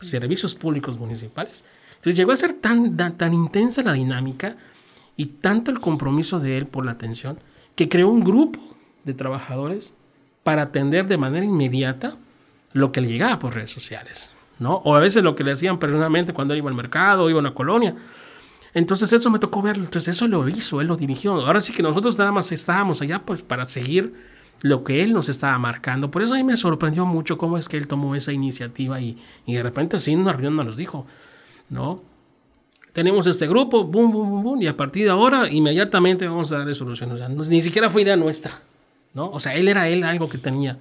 servicios públicos municipales. Entonces llegó a ser tan, tan, intensa la dinámica y tanto el compromiso de él por la atención que creó un grupo de trabajadores para atender de manera inmediata lo que le llegaba por redes sociales. ¿no? O a veces lo que le hacían personalmente cuando iba al mercado, o iba a una colonia. Entonces eso me tocó verlo, entonces eso lo hizo, él lo dirigió. Ahora sí que nosotros nada más estábamos allá pues para seguir lo que él nos estaba marcando. Por eso a mí me sorprendió mucho cómo es que él tomó esa iniciativa y, y de repente así en una reunión nos dijo, ¿no? Tenemos este grupo, boom, boom, boom, boom, y a partir de ahora inmediatamente vamos a darle soluciones. O sea, ni siquiera fue idea nuestra, ¿no? O sea, él era él algo que tenía.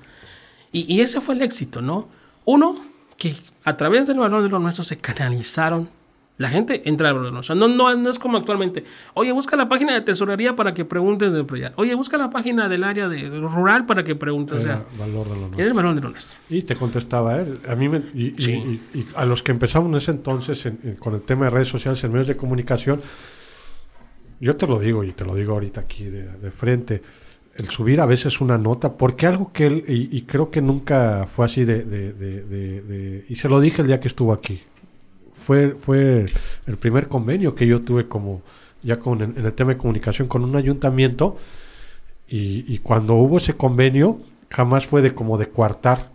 Y, y ese fue el éxito, ¿no? Uno, que a través del valor de los nuestros se canalizaron. La gente entra a o sea, no, no, no, es como actualmente. Oye, busca la página de tesorería para que preguntes del proyecto. Oye, busca la página del área de, rural para que preguntes. o sea, valor de lo nuestro. Es el valor de lo nuestro. Y te contestaba él. A mí me, y, a los que empezamos en ese entonces con el tema de redes sociales en medios de comunicación, yo te lo digo y te lo digo ahorita aquí de, de frente el subir a veces una nota, porque algo que él, y, creo que nunca fue así de, de, de, y se lo dije el día que estuvo aquí, fue, fue el primer convenio que yo tuve como, ya con, en, el tema de comunicación con un ayuntamiento, y, cuando hubo ese convenio, jamás fue de como de coartar,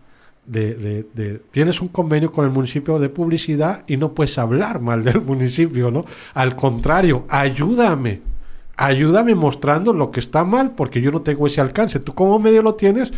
de, de, tienes un convenio con el municipio de publicidad y no puedes hablar mal del municipio, ¿no? Al contrario, ayúdame, ayúdame mostrando lo que está mal, porque yo no tengo ese alcance. Tú como medio lo tienes,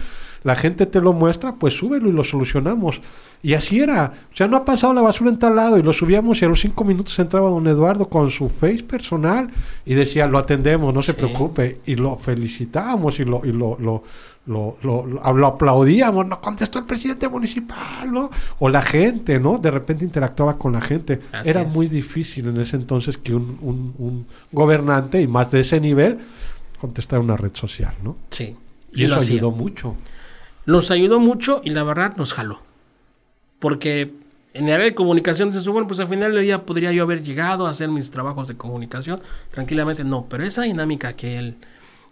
la gente te lo muestra, pues súbelo y lo solucionamos. Y así era. O sea, no ha pasado la basura en tal lado y lo subíamos y a los cinco minutos entraba don Eduardo con su face personal y decía, lo atendemos, no se preocupe. Y lo felicitábamos y lo, y lo, lo, lo, lo, aplaudíamos, no contestó el presidente municipal, ¿no? O la gente, ¿no? De repente interactuaba con la gente. Era muy difícil en ese entonces que un, un, gobernante, y más de ese nivel, contestara una red social, ¿no? Sí. Y, eso ayudó mucho. Nos ayudó mucho y la verdad nos jaló. Porque en el área de comunicación se bueno, pues al final del día podría yo haber llegado a hacer mis trabajos de comunicación tranquilamente. No, pero esa dinámica que él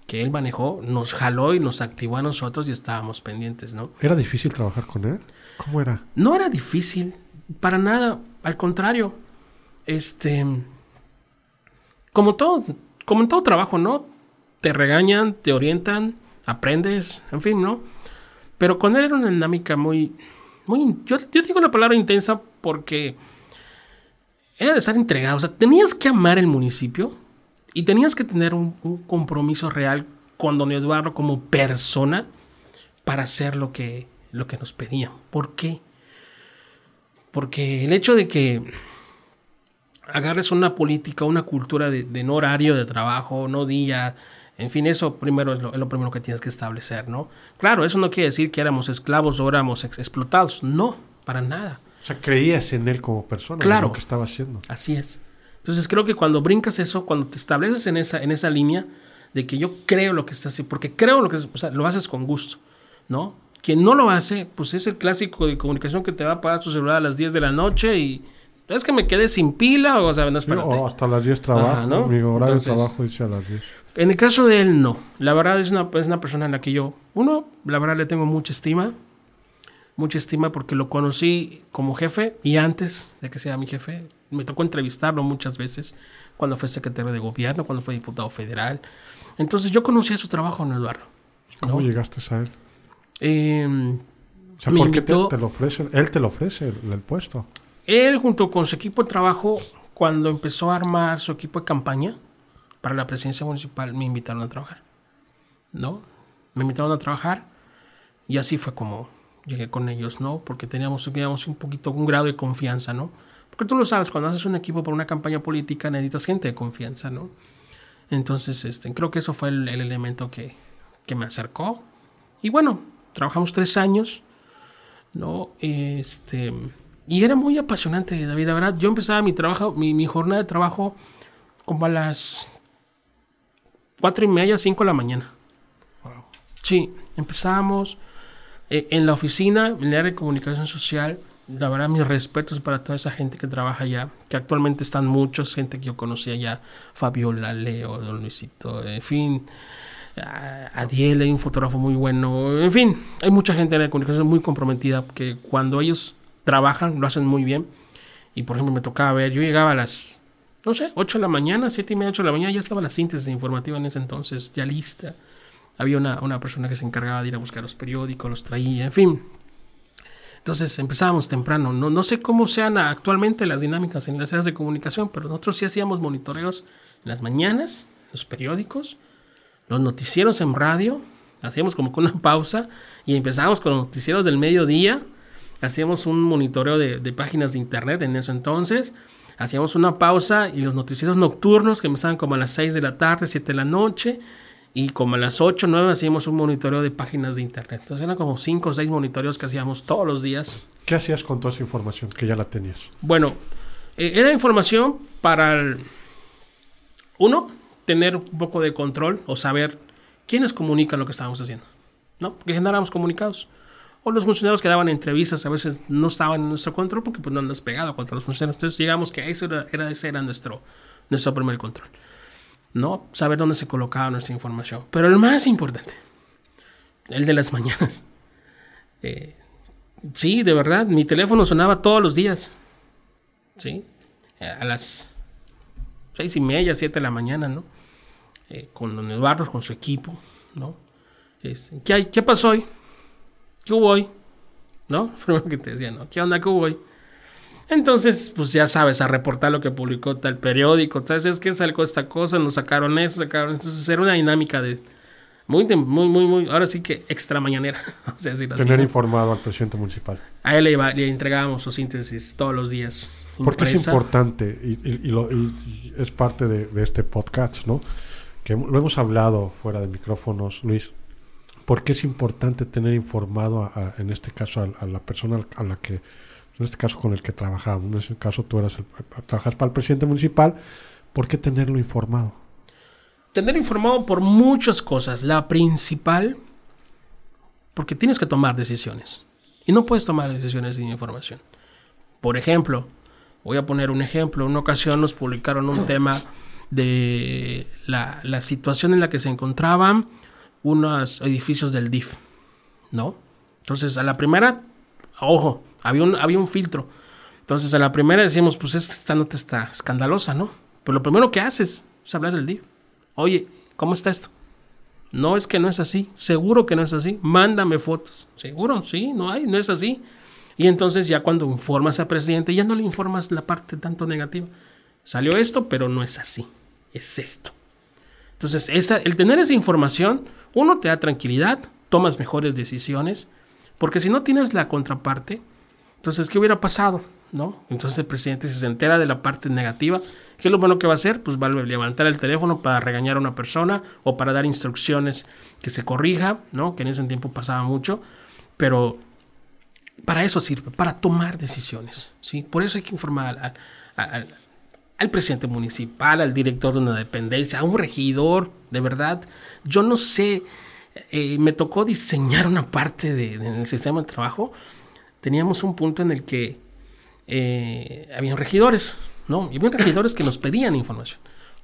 que él manejó nos jaló y nos activó a nosotros y estábamos pendientes, ¿no? ¿Era difícil trabajar con él? ¿Cómo era? No era difícil, para nada, al contrario. Este como todo, como en todo trabajo, ¿no? Te regañan, te orientan, aprendes, en fin, ¿no? Pero con él era una dinámica muy muy yo, yo digo la palabra intensa porque era de estar entregado, o sea, tenías que amar el municipio y tenías que tener un, compromiso real con don Eduardo como persona para hacer lo que, lo que nos pedían. ¿Por qué? Porque el hecho de que agarres una política, una cultura de, no horario de trabajo, no día, en fin, eso primero es lo, primero que tienes que establecer, ¿no? Claro, eso no quiere decir que éramos esclavos o éramos explotados, no, para nada. O sea, creías en él como persona, claro, en lo que estaba haciendo. Así es. Entonces creo que cuando brincas eso, cuando te estableces en esa, en esa línea de que yo creo lo que estás haciendo, porque creo lo que o sea, lo haces con gusto, ¿no? Quien no lo hace, pues es el clásico de comunicación que te va a pagar tu celular a las 10 de la noche y es que me quedé sin pila o, sea, no espérate. Hasta las 10 trabajo, Ajá, ¿no? mi horario de trabajo dice a las 10. En el caso de él, no. La verdad es una, es una persona en la que yo, uno, la verdad le tengo mucha estima. Mucha estima porque lo conocí como jefe y antes de que sea mi jefe, me tocó entrevistarlo muchas veces cuando fue secretario de gobierno, cuando fue diputado federal. Entonces yo conocía su trabajo en Eduardo. ¿Cómo ¿no? llegaste a él? Eh, O sea, ¿por qué te, lo ofrece? Él te lo ofrece el, el puesto. Él junto con su equipo de trabajo, cuando empezó a armar su equipo de campaña para la presidencia municipal, me invitaron a trabajar. ¿No? Me invitaron a trabajar y así fue como llegué con ellos, ¿no? Porque teníamos, un poquito, un grado de confianza, ¿no? Porque tú lo sabes, cuando haces un equipo para una campaña política necesitas gente de confianza, ¿no? Entonces, este, creo que eso fue el, el elemento que, que me acercó. Y bueno, trabajamos tres años, ¿no? Este, y era muy apasionante, David, la verdad. Yo empezaba mi trabajo, mi, mi jornada de trabajo como a las cuatro y media, cinco de la mañana. Sí, empezábamos eh, en la oficina, en el área de comunicación social. La verdad, mis respetos para toda esa gente que trabaja allá, que actualmente están muchos, gente que yo conocía ya, Fabiola, Leo, Don Luisito, en fin, a- Adiel, hay un fotógrafo muy bueno, en fin, hay mucha gente en la comunicación muy comprometida que cuando ellos trabajan lo hacen muy bien. Y por ejemplo, me tocaba ver, yo llegaba a las, no sé, 8 de la mañana, 7 y media, 8 de la mañana, ya estaba la síntesis informativa en ese entonces, ya lista. Había una, una persona que se encargaba de ir a buscar los periódicos, los traía, en fin. Entonces empezábamos temprano. No, no sé cómo sean actualmente las dinámicas en las áreas de comunicación, pero nosotros sí hacíamos monitoreos en las mañanas, los periódicos, los noticieros en radio, hacíamos como que una pausa y empezábamos con los noticieros del mediodía, hacíamos un monitoreo de, de páginas de internet en eso entonces, hacíamos una pausa y los noticieros nocturnos que empezaban como a las 6 de la tarde, 7 de la noche, y como a las 8 o 9 hacíamos un monitoreo de páginas de internet. Entonces eran como 5 o 6 monitoreos que hacíamos todos los días. ¿Qué hacías con toda esa información que ya la tenías? Bueno, eh, era información para, el- uno, tener un poco de control o saber quiénes comunican lo que estábamos haciendo, ¿no? Porque generábamos comunicados. O los funcionarios que daban entrevistas a veces no estaban en nuestro control porque pues no andas pegado contra los funcionarios. Entonces llegamos que eso era, era- ese era nuestro, nuestro primer control. ¿No? Saber dónde se colocaba nuestra información. Pero el más importante, el de las mañanas. Eh, sí, de verdad, mi teléfono sonaba todos los días. ¿sí? Eh, A las seis y media, siete de la mañana, ¿no? Eh, con don Eduardo, con su equipo, ¿no? Este, ¿qué, hay? ¿Qué pasó hoy? ¿Qué hubo hoy? ¿No? Primero que te decía, ¿no? ¿Qué onda? ¿Qué hubo hoy? Entonces, pues ya sabes, a reportar lo que publicó tal periódico, entonces es que salió esta cosa, nos sacaron eso, sacaron entonces era una dinámica de muy, muy, muy, muy, ahora sí que extra mañana, vamos a decirlo así, Tener informado al presidente municipal. A él le, iba- le entregábamos su síntesis todos los días. Porque es importante y, y- y lo- y- y es parte de, de este podcast, ¿no? Que lo hemos hablado fuera de micrófonos, Luis. ¿Por qué es importante tener informado, a- en este caso, a, la persona a la que, en este caso con el que trabajamos, en este caso tú eras el, trabajas para el presidente municipal, ¿por qué tenerlo informado? Tener informado por muchas cosas. La principal, porque tienes que tomar decisiones. Y no puedes tomar decisiones sin información. Por ejemplo, voy a poner un ejemplo. Una ocasión nos publicaron un tema de la, la situación en la que se encontraban unos edificios del DIF. ¿No? Entonces, a la primera, ojo, había un, había un filtro. Entonces, a la primera decimos, pues esta nota está escandalosa, ¿no? Pero lo primero que haces es hablar del DIF. Oye, ¿cómo está esto? No es que no es así, seguro que no es así. Mándame fotos. Seguro, sí, no hay, no es así. Y entonces ya cuando informas al presidente, ya no le informas la parte tanto negativa. Salió esto, pero no es así. Es esto. Entonces, esa, el tener esa información, uno te da tranquilidad, tomas mejores decisiones, porque si no tienes la contraparte, entonces, ¿qué hubiera pasado? ¿No? Entonces el presidente si se entera de la parte negativa. ¿Qué es lo bueno que va a hacer? Pues va a levantar el teléfono para regañar a una persona o para dar instrucciones que se corrija, ¿no? Que en ese tiempo pasaba mucho. Pero para eso sirve, para tomar decisiones, ¿sí? Por eso hay que informar al, al- al presidente municipal, al director de una dependencia, a un regidor, de verdad. Yo no sé, eh, me tocó diseñar una parte de, del sistema de trabajo. Teníamos un punto en el que eh, habían regidores, ¿no? Y había regidores que nos pedían información.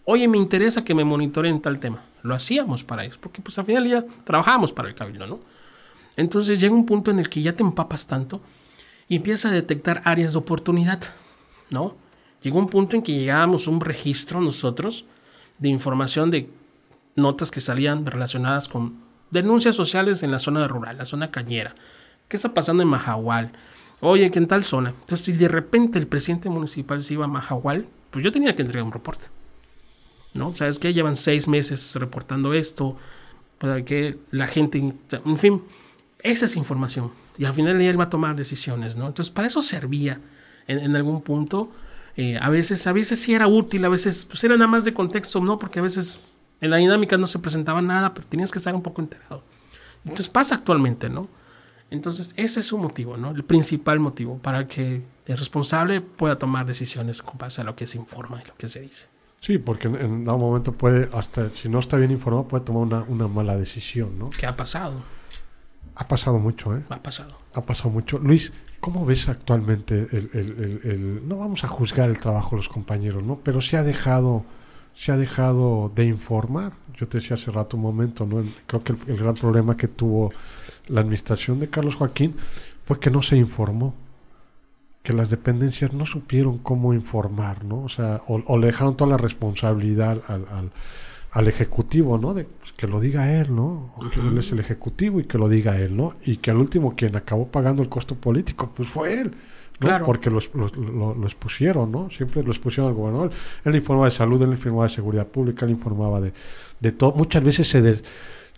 Oye, me interesa que me monitoreen tal tema. Lo hacíamos para ellos, porque pues al final ya trabajábamos para el cabildo, ¿no? Entonces llega un punto en el que ya te empapas tanto y empiezas a detectar áreas de oportunidad, ¿no? Llegó un punto en que llegábamos a un registro nosotros de información de notas que salían relacionadas con denuncias sociales en la zona rural, la zona cañera. ¿Qué está pasando en Majahual? Oye, que en tal zona. Entonces, si de repente el presidente municipal se iba a Majahual, pues yo tenía que entregar un reporte. ¿No? ¿Sabes qué? Llevan seis meses reportando esto, para que la gente, en fin, esa es información. Y al final él va a tomar decisiones, ¿no? Entonces, para eso servía en, en algún punto. Eh, a veces, a veces sí era útil, a veces pues era nada más de contexto, ¿no? Porque a veces en la dinámica no se presentaba nada, pero tenías que estar un poco enterado. Entonces pasa actualmente, ¿no? Entonces, ese es su motivo, ¿no? El principal motivo para que el responsable pueda tomar decisiones con base a lo que se informa y lo que se dice. Sí, porque en, en dado momento puede, hasta si no está bien informado, puede tomar una, una mala decisión, ¿no? ¿Qué ha pasado? Ha pasado mucho, ¿eh? Ha pasado. Ha pasado mucho. Luis, ¿cómo ves actualmente el, el, el, el- no vamos a juzgar el trabajo de los compañeros, ¿no? Pero se ha dejado, se ha dejado de informar. Yo te decía hace rato un momento, ¿no? Creo que el, gran problema que tuvo la administración de Carlos Joaquín fue que no se informó. Que las dependencias no supieron cómo informar, ¿no? O sea, o, o le dejaron toda la responsabilidad al, al ejecutivo, ¿no? De pues, que lo diga él, ¿no? O que él es el ejecutivo y que lo diga él, ¿no? Y que al último quien acabó pagando el costo político, pues fue él. ¿no? Claro. Porque los, los- lo, lo expusieron, ¿no? Siempre lo expusieron al gobernador. Él informaba de salud, él informaba de seguridad pública, él informaba de, de todo. Muchas veces se des-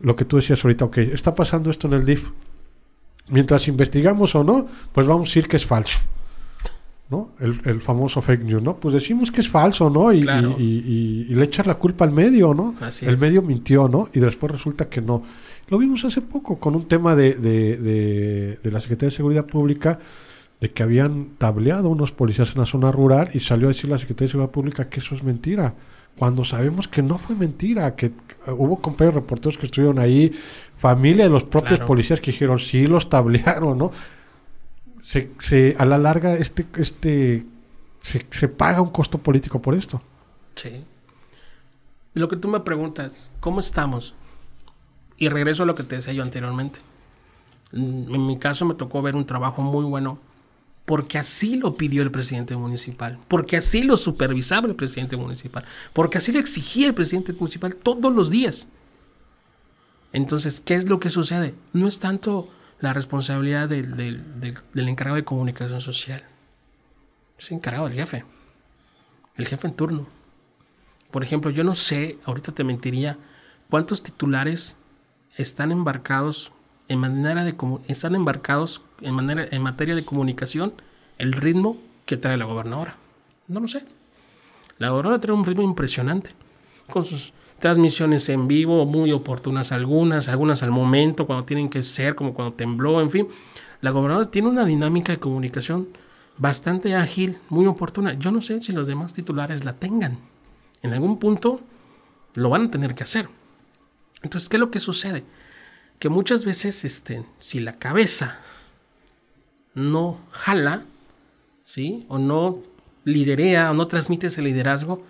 lo que tú decías ahorita, ok, está pasando esto en el DIF. Mientras investigamos o no, pues vamos a decir que es falso. ¿No? El, el famoso fake news, ¿no? Pues decimos que es falso, ¿no? Y, Claro. y- y- y le echas la culpa al medio, ¿no? Así el es. medio mintió, ¿no? Y después resulta que no. Lo vimos hace poco con un tema de, de, de- de la Secretaría de Seguridad Pública, de que habían tableado unos policías en la zona rural y salió a decir la Secretaría de Seguridad Pública que eso es mentira. Cuando sabemos que no fue mentira, que hubo compañeros reporteros que estuvieron ahí, familia de los propios Claro. policías que dijeron sí los tablearon, ¿no? Se, se, a la larga este, este se, se paga un costo político por esto. Sí. Lo que tú me preguntas, ¿cómo estamos? Y regreso a lo que te decía yo anteriormente. Mm, En mi caso me tocó ver un trabajo muy bueno porque así lo pidió el presidente municipal, porque así lo supervisaba el presidente municipal, porque así lo exigía el presidente municipal todos los días. Entonces, ¿qué es lo que sucede? No es tanto la responsabilidad del, del- encargado de comunicación social, es encargado del jefe, el jefe en turno. Por ejemplo, yo no sé, ahorita te mentiría, cuántos titulares están embarcados en manera de están embarcados en manera en materia de comunicación el ritmo que trae la gobernadora. No lo sé. La gobernadora trae un ritmo impresionante con sus transmisiones en vivo, muy oportunas algunas, algunas al momento, cuando tienen que ser, como cuando tembló, en fin. La gobernadora tiene una dinámica de comunicación bastante ágil, muy oportuna. Yo no sé si los demás titulares la tengan. En algún punto lo van a tener que hacer. Entonces, ¿qué es lo que sucede? Que muchas veces, este, si la cabeza no jala, ¿sí? O no liderea o no transmite ese liderazgo,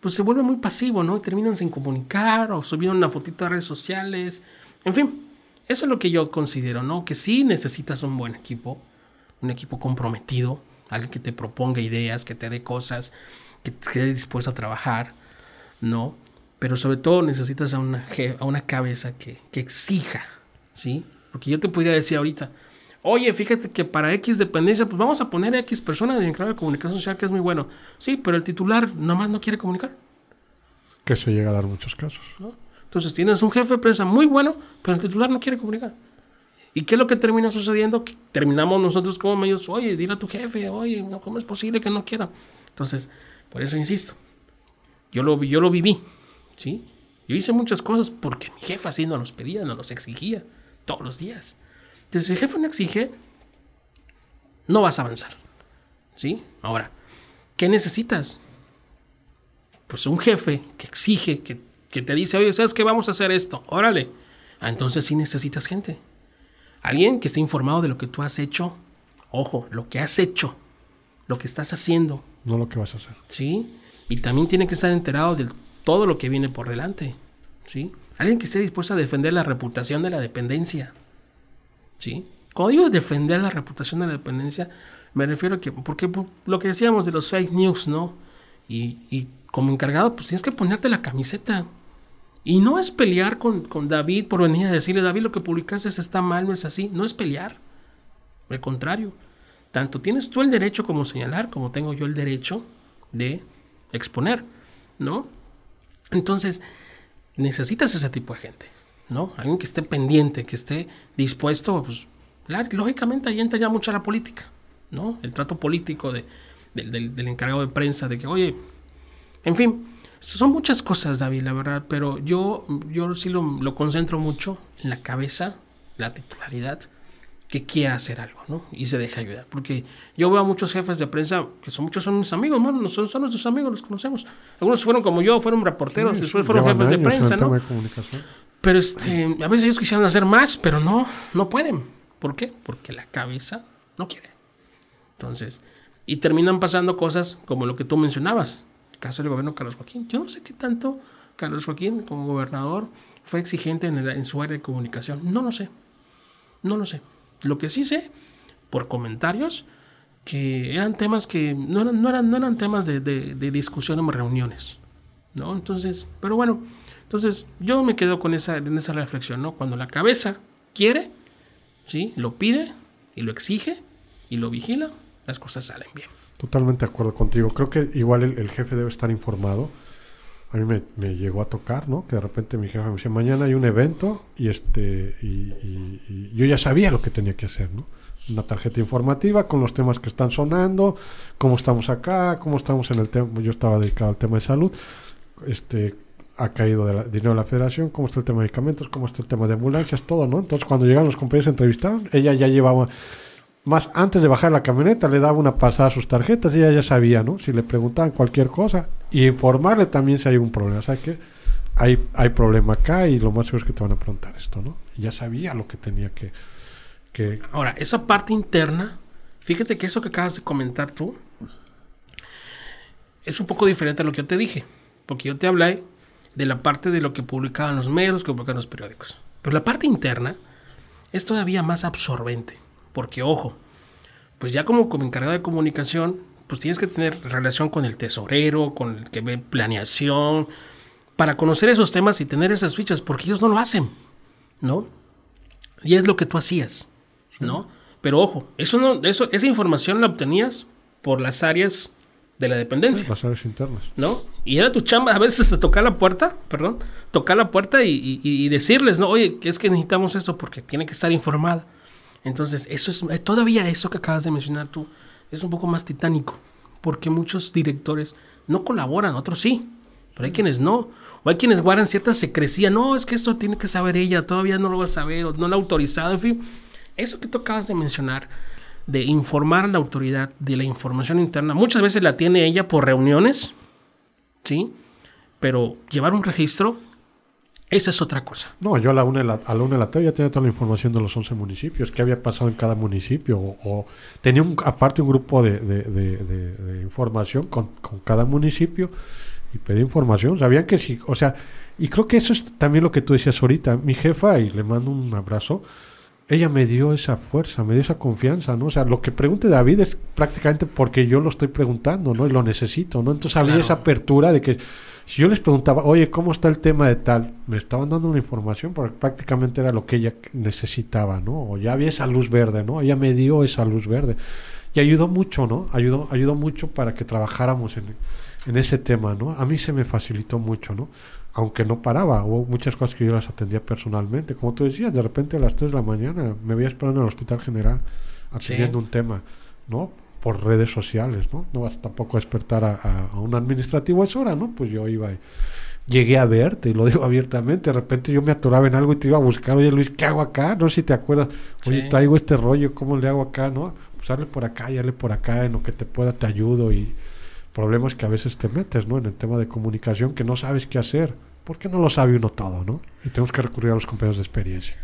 pues se vuelve muy pasivo, ¿no? Terminan sin comunicar o subiendo una fotito a redes sociales. En fin, eso es lo que yo considero, ¿no? Que sí necesitas un buen equipo, un equipo comprometido, alguien que te proponga ideas, que te dé cosas, que esté dispuesto a trabajar, ¿no? Pero sobre todo necesitas a una, a una cabeza que, que exija, ¿sí? Porque yo te podría decir ahorita, oye, fíjate que para X dependencia, pues vamos a poner X persona de encargado de comunicación social, que es muy bueno. Sí, pero el titular nomás no quiere comunicar, Que se llega a dar muchos casos. ¿no? Entonces tienes un jefe de prensa muy bueno, pero el titular no quiere comunicar. ¿Y qué es lo que termina sucediendo? Que terminamos nosotros como medios, oye, dile a tu jefe, oye, no, ¿cómo es posible que no quiera? Entonces, por eso insisto, yo lo, yo lo viví, ¿sí? Yo hice muchas cosas porque mi jefe así nos los pedía, nos los exigía todos los días. Entonces, si el jefe no exige, no vas a avanzar, ¿sí? Ahora, ¿qué necesitas? pues un jefe que exige, que, que te dice, oye, ¿sabes qué? Vamos a hacer esto, órale. Ah, entonces sí necesitas gente. Alguien que esté informado de lo que tú has hecho. Ojo, lo que has hecho, lo que estás haciendo. No lo que vas a hacer. ¿Sí? Y también tiene que estar enterado de todo lo que viene por delante. ¿Sí? Alguien que esté dispuesto a defender la reputación de la dependencia. ¿Sí? Cuando digo defender la reputación de la dependencia, me refiero a que, porque lo que decíamos de los fake news, ¿no? Y, como encargado, pues tienes que ponerte la camiseta. Y no es pelear con, con, David por venir a decirle, David, lo que publicaste está mal, no es así. No es pelear. Al contrario. Tanto tienes tú el derecho como señalar, como tengo yo el derecho de exponer, ¿no? Entonces, necesitas ese tipo de gente, ¿no? Alguien que esté pendiente, que esté dispuesto, pues, lógicamente ahí entra ya mucho la política, ¿no? El trato político de, del, del encargado de prensa, de que, oye, en fin, son muchas cosas, David, la verdad, pero yo, yo sí lo, lo concentro mucho en la cabeza, la titularidad, que quiera hacer algo, ¿no? Y se deja ayudar. Porque yo veo a muchos jefes de prensa, que son muchos son mis amigos, ¿no? son, son nuestros amigos, los conocemos. Algunos fueron como yo, fueron reporteros, Sí, después fueron jefes de años prensa, ¿no? de. Pero este, a veces ellos quisieran hacer más, pero no, no pueden. ¿Por qué? Porque la cabeza no quiere. Entonces, y terminan pasando cosas como lo que tú mencionabas, el caso del gobierno Carlos Joaquín. Yo no sé qué tanto Carlos Joaquín como gobernador fue exigente en, el- en su área de comunicación. No lo sé. No lo sé. Lo que sí sé, por comentarios, que eran temas que no eran, no eran, no eran temas de, de, de discusión en reuniones. ¿No? Entonces, pero bueno, entonces yo me quedo con esa, en esa reflexión, ¿no? Cuando la cabeza quiere, ¿sí? Lo pide y lo exige y lo vigila, las cosas salen bien. Totalmente de acuerdo contigo. Creo que igual el, el jefe debe estar informado. A mí me, me llegó a tocar, ¿no? Que de repente mi jefe me decía, mañana hay un evento y este y, y- y yo ya sabía lo que tenía que hacer, ¿no? Una tarjeta informativa con los temas que están sonando, cómo estamos acá, cómo estamos en el tema. Yo estaba dedicado al tema de salud. Este ha caído de la- dinero de la federación, cómo está el tema de medicamentos, cómo está el tema de ambulancias, todo, ¿no? Entonces cuando llegan los compañeros a entrevistar, ella ya llevaba más antes de bajar la camioneta le daba una pasada a sus tarjetas y ella ya sabía, ¿no? Si le preguntaban cualquier cosa y informarle también si hay un problema, ¿sabes qué? Hay, hay problema acá y lo más seguro es que te van a preguntar esto, ¿no? Ya sabía lo que tenía que... que Ahora, esa parte interna, fíjate que eso que acabas de comentar tú es un poco diferente a lo que yo te dije, porque yo te hablé de la parte de lo que publicaban los medios, que publicaban los periódicos. Pero la parte interna es todavía más absorbente, porque ojo, pues ya como, como encargado de comunicación, pues tienes que tener relación con el tesorero, con el que ve planeación, para conocer esos temas y tener esas fichas, porque ellos no lo hacen, ¿no? Y es lo que tú hacías, ¿no? Pero ojo, eso no, eso, esa información la obtenías por las áreas de la dependencia, internas. ¿no? Y era tu chamba a veces a tocar la puerta, perdón, tocar la puerta y, y- y decirles, ¿no? Oye, que es que necesitamos eso porque tiene que estar informada. Entonces, eso es, eh, todavía eso que acabas de mencionar tú, es un poco más titánico, porque muchos directores no colaboran, otros sí, pero hay quienes no. O hay quienes guardan cierta secrecía, no, es que esto tiene que saber ella, todavía no lo va a saber, o no lo ha autorizado, en fin. Eso que tú acabas de mencionar, de informar a la autoridad de la información interna, muchas veces la tiene ella por reuniones, ¿sí? Pero llevar un registro, esa es otra cosa. No, yo a la una a la una de la tarde ya tenía toda la información de los 11 municipios, qué había pasado en cada municipio, o, o tenía un, aparte un grupo de- de información con, con cada municipio y pedí información, sabían que sí, o sea, y creo que eso es también lo que tú decías ahorita, mi jefa, y le mando un abrazo, ella me dio esa fuerza, me dio esa confianza, ¿no? O sea, lo que pregunte David es prácticamente porque yo lo estoy preguntando, ¿no? Y lo necesito, ¿no? Entonces había Claro. esa apertura de que si yo les preguntaba, oye, ¿cómo está el tema de tal? Me estaban dando una información porque prácticamente era lo que ella necesitaba, ¿no? O ya había esa luz verde, ¿no? Ella me dio esa luz verde. Y ayudó mucho, ¿no? Ayudó, ayudó mucho para que trabajáramos en, en ese tema, ¿no? A mí se me facilitó mucho, ¿no? Aunque no paraba, hubo muchas cosas que yo las atendía personalmente. Como tú decías, de repente a las 3 de la mañana me veía esperando en el hospital general atendiendo un tema, ¿no? Por redes sociales, ¿no? No vas tampoco a despertar a, a- a un administrativo a esa hora, ¿no? Pues yo iba y llegué a verte, y lo digo abiertamente. De repente yo me atoraba en algo y te iba a buscar, oye Luis, ¿qué hago acá? No sé si te acuerdas, oye, Sí. traigo este rollo, ¿cómo le hago acá, no? Pues por acá y por acá, en lo que te pueda te ayudo y problema es que a veces te metes, ¿no? En el tema de comunicación que no sabes qué hacer. Porque no lo sabe uno todo, ¿no? Y tenemos que recurrir a los compañeros de experiencia.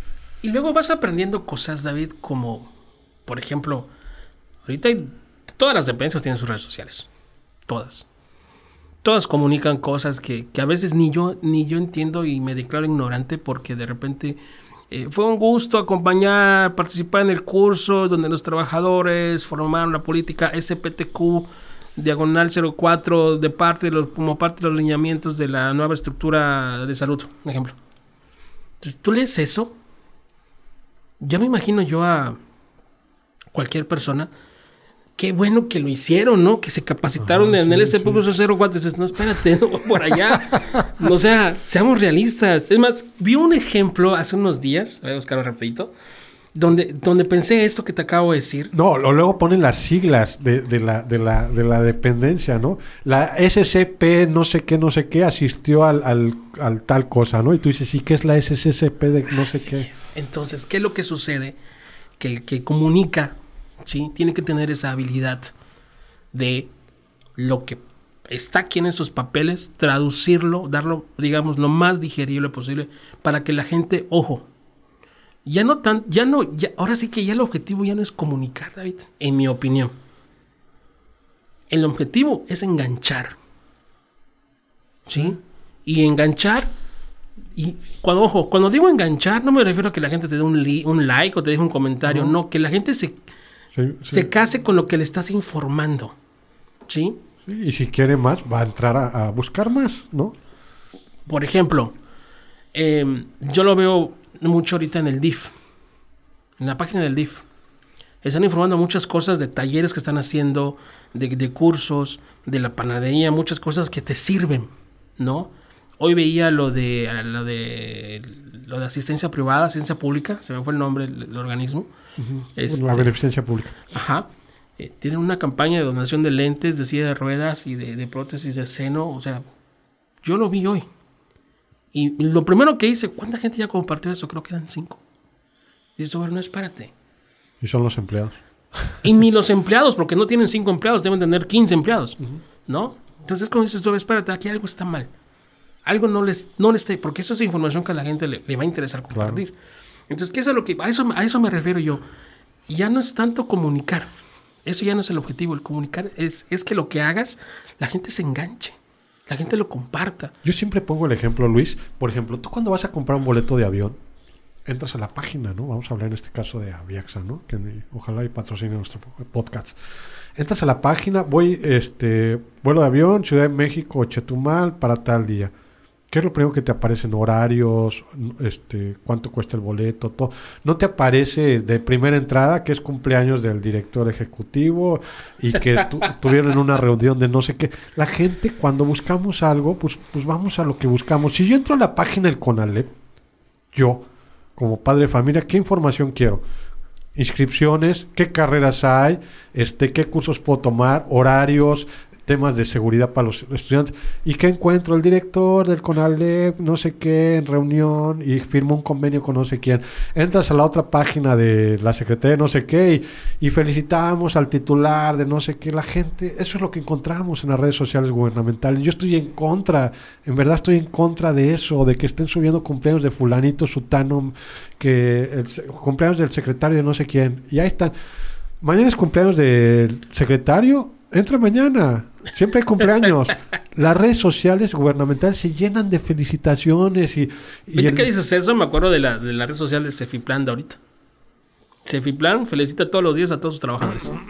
Y luego vas aprendiendo cosas, David, como, por ejemplo, ahorita hay- todas las dependencias tienen sus redes sociales. Todas. Todas comunican cosas que, que a veces ni yo, ni yo entiendo y me declaro ignorante porque de repente eh, fue un gusto acompañar, participar en el curso donde los trabajadores formaron la política SPTQ diagonal 04 de parte de los, como parte de los lineamientos de la nueva estructura de salud, por ejemplo. Entonces, tú lees eso yo me imagino yo a cualquier persona. Qué bueno que lo hicieron, ¿no? Que se capacitaron Ajá, en el sí, SP04. Dices, no, espérate, no, por allá. O sea, seamos realistas. Es más, vi un ejemplo hace unos días, voy a buscarlo rapidito, donde, donde pensé esto que te acabo de decir. No, lo- luego ponen las siglas de, de la, de, la, de la dependencia, ¿no? La SCP no sé qué, no sé qué, asistió al, al, al tal cosa, ¿no? Y tú dices, ¿y qué es la SCP de no sé Así qué? es. Entonces, ¿qué es lo que sucede? Que el que comunica, ¿sí? Tiene que tener esa habilidad de lo que está aquí en esos papeles, traducirlo, darlo, digamos, lo más digerible posible para que la gente, ojo, ya no tan, ya no, ya, ahora sí que ya el objetivo ya no es comunicar, David, en mi opinión. El objetivo es enganchar. ¿Sí? Y enganchar y cuando, ojo, cuando digo enganchar, no me refiero a que la gente te dé un, li- un like o te deje un comentario, no, que la gente se, Sí, sí. se case con lo que le estás informando. ¿Sí? Sí, y si quiere más, va a entrar a, a buscar más, ¿no? Por ejemplo, eh, yo lo veo mucho ahorita en el DIF, en la página del DIF. Están informando muchas cosas de talleres que están haciendo, de, de cursos, de la panadería, muchas cosas que te sirven, ¿no? Hoy veía lo de lo de lo de asistencia privada, asistencia pública, se me fue el nombre del organismo. Este, La beneficencia pública. Ajá. Eh, tienen una campaña de donación de lentes, de silla de ruedas y de, de prótesis de seno. O sea, yo lo vi hoy. Y lo primero que hice, ¿cuánta gente ya compartió eso? Creo que eran cinco. Y eso, bueno, no, espérate. Y son los empleados. Y ni los empleados, porque no tienen cinco empleados, deben tener 15 empleados. ¿No? Entonces, cuando dices, espérate, aquí algo está mal. Algo no les, no les está, porque eso es información que a la gente le, le va a interesar compartir. Entonces, ¿qué es a lo que, a eso, a eso me refiero yo? Ya no es tanto comunicar. Eso ya no es el objetivo. El comunicar es, es que lo que hagas, la gente se enganche. La gente lo comparta. Yo siempre pongo el ejemplo, Luis. Por ejemplo, tú cuando vas a comprar un boleto de avión, entras a la página, ¿no? Vamos a hablar en este caso de Aviaxa, ¿no? Que ojalá y patrocine nuestro podcast. Entras a la página, voy, este, vuelo de avión, Ciudad de México, Chetumal, para tal día. ¿Qué es lo primero que te aparecen? Horarios, este, cuánto cuesta el boleto, todo. No te aparece de primera entrada que es cumpleaños del director ejecutivo y que tu- tuvieron una reunión de no sé qué. La gente cuando buscamos algo, pues, pues vamos a lo que buscamos. Si yo entro a la página del CONALEP, yo, como padre de familia, ¿qué información quiero? Inscripciones, qué carreras hay, este, qué cursos puedo tomar, horarios, temas de seguridad para los estudiantes. ¿Y qué encuentro? El director del CONALEP, no sé qué, en reunión y firma un convenio con no sé quién. Entras a la otra página de la Secretaría de no sé qué y, felicitamos al titular de no sé qué. La gente, eso es lo que encontramos en las redes sociales gubernamentales. Yo estoy en contra, en verdad estoy en contra de eso, de que estén subiendo cumpleaños de fulanito, sutano, que el cumpleaños del secretario de no sé quién. Y ahí están. Mañana es cumpleaños del secretario. Entra mañana. Siempre hay cumpleaños. Las redes sociales gubernamentales se llenan de felicitaciones y, y ¿Viste el- que dices eso? Me acuerdo de la, de la red social de Cefiplan de ahorita. Cefiplan felicita todos los días a todos sus trabajadores.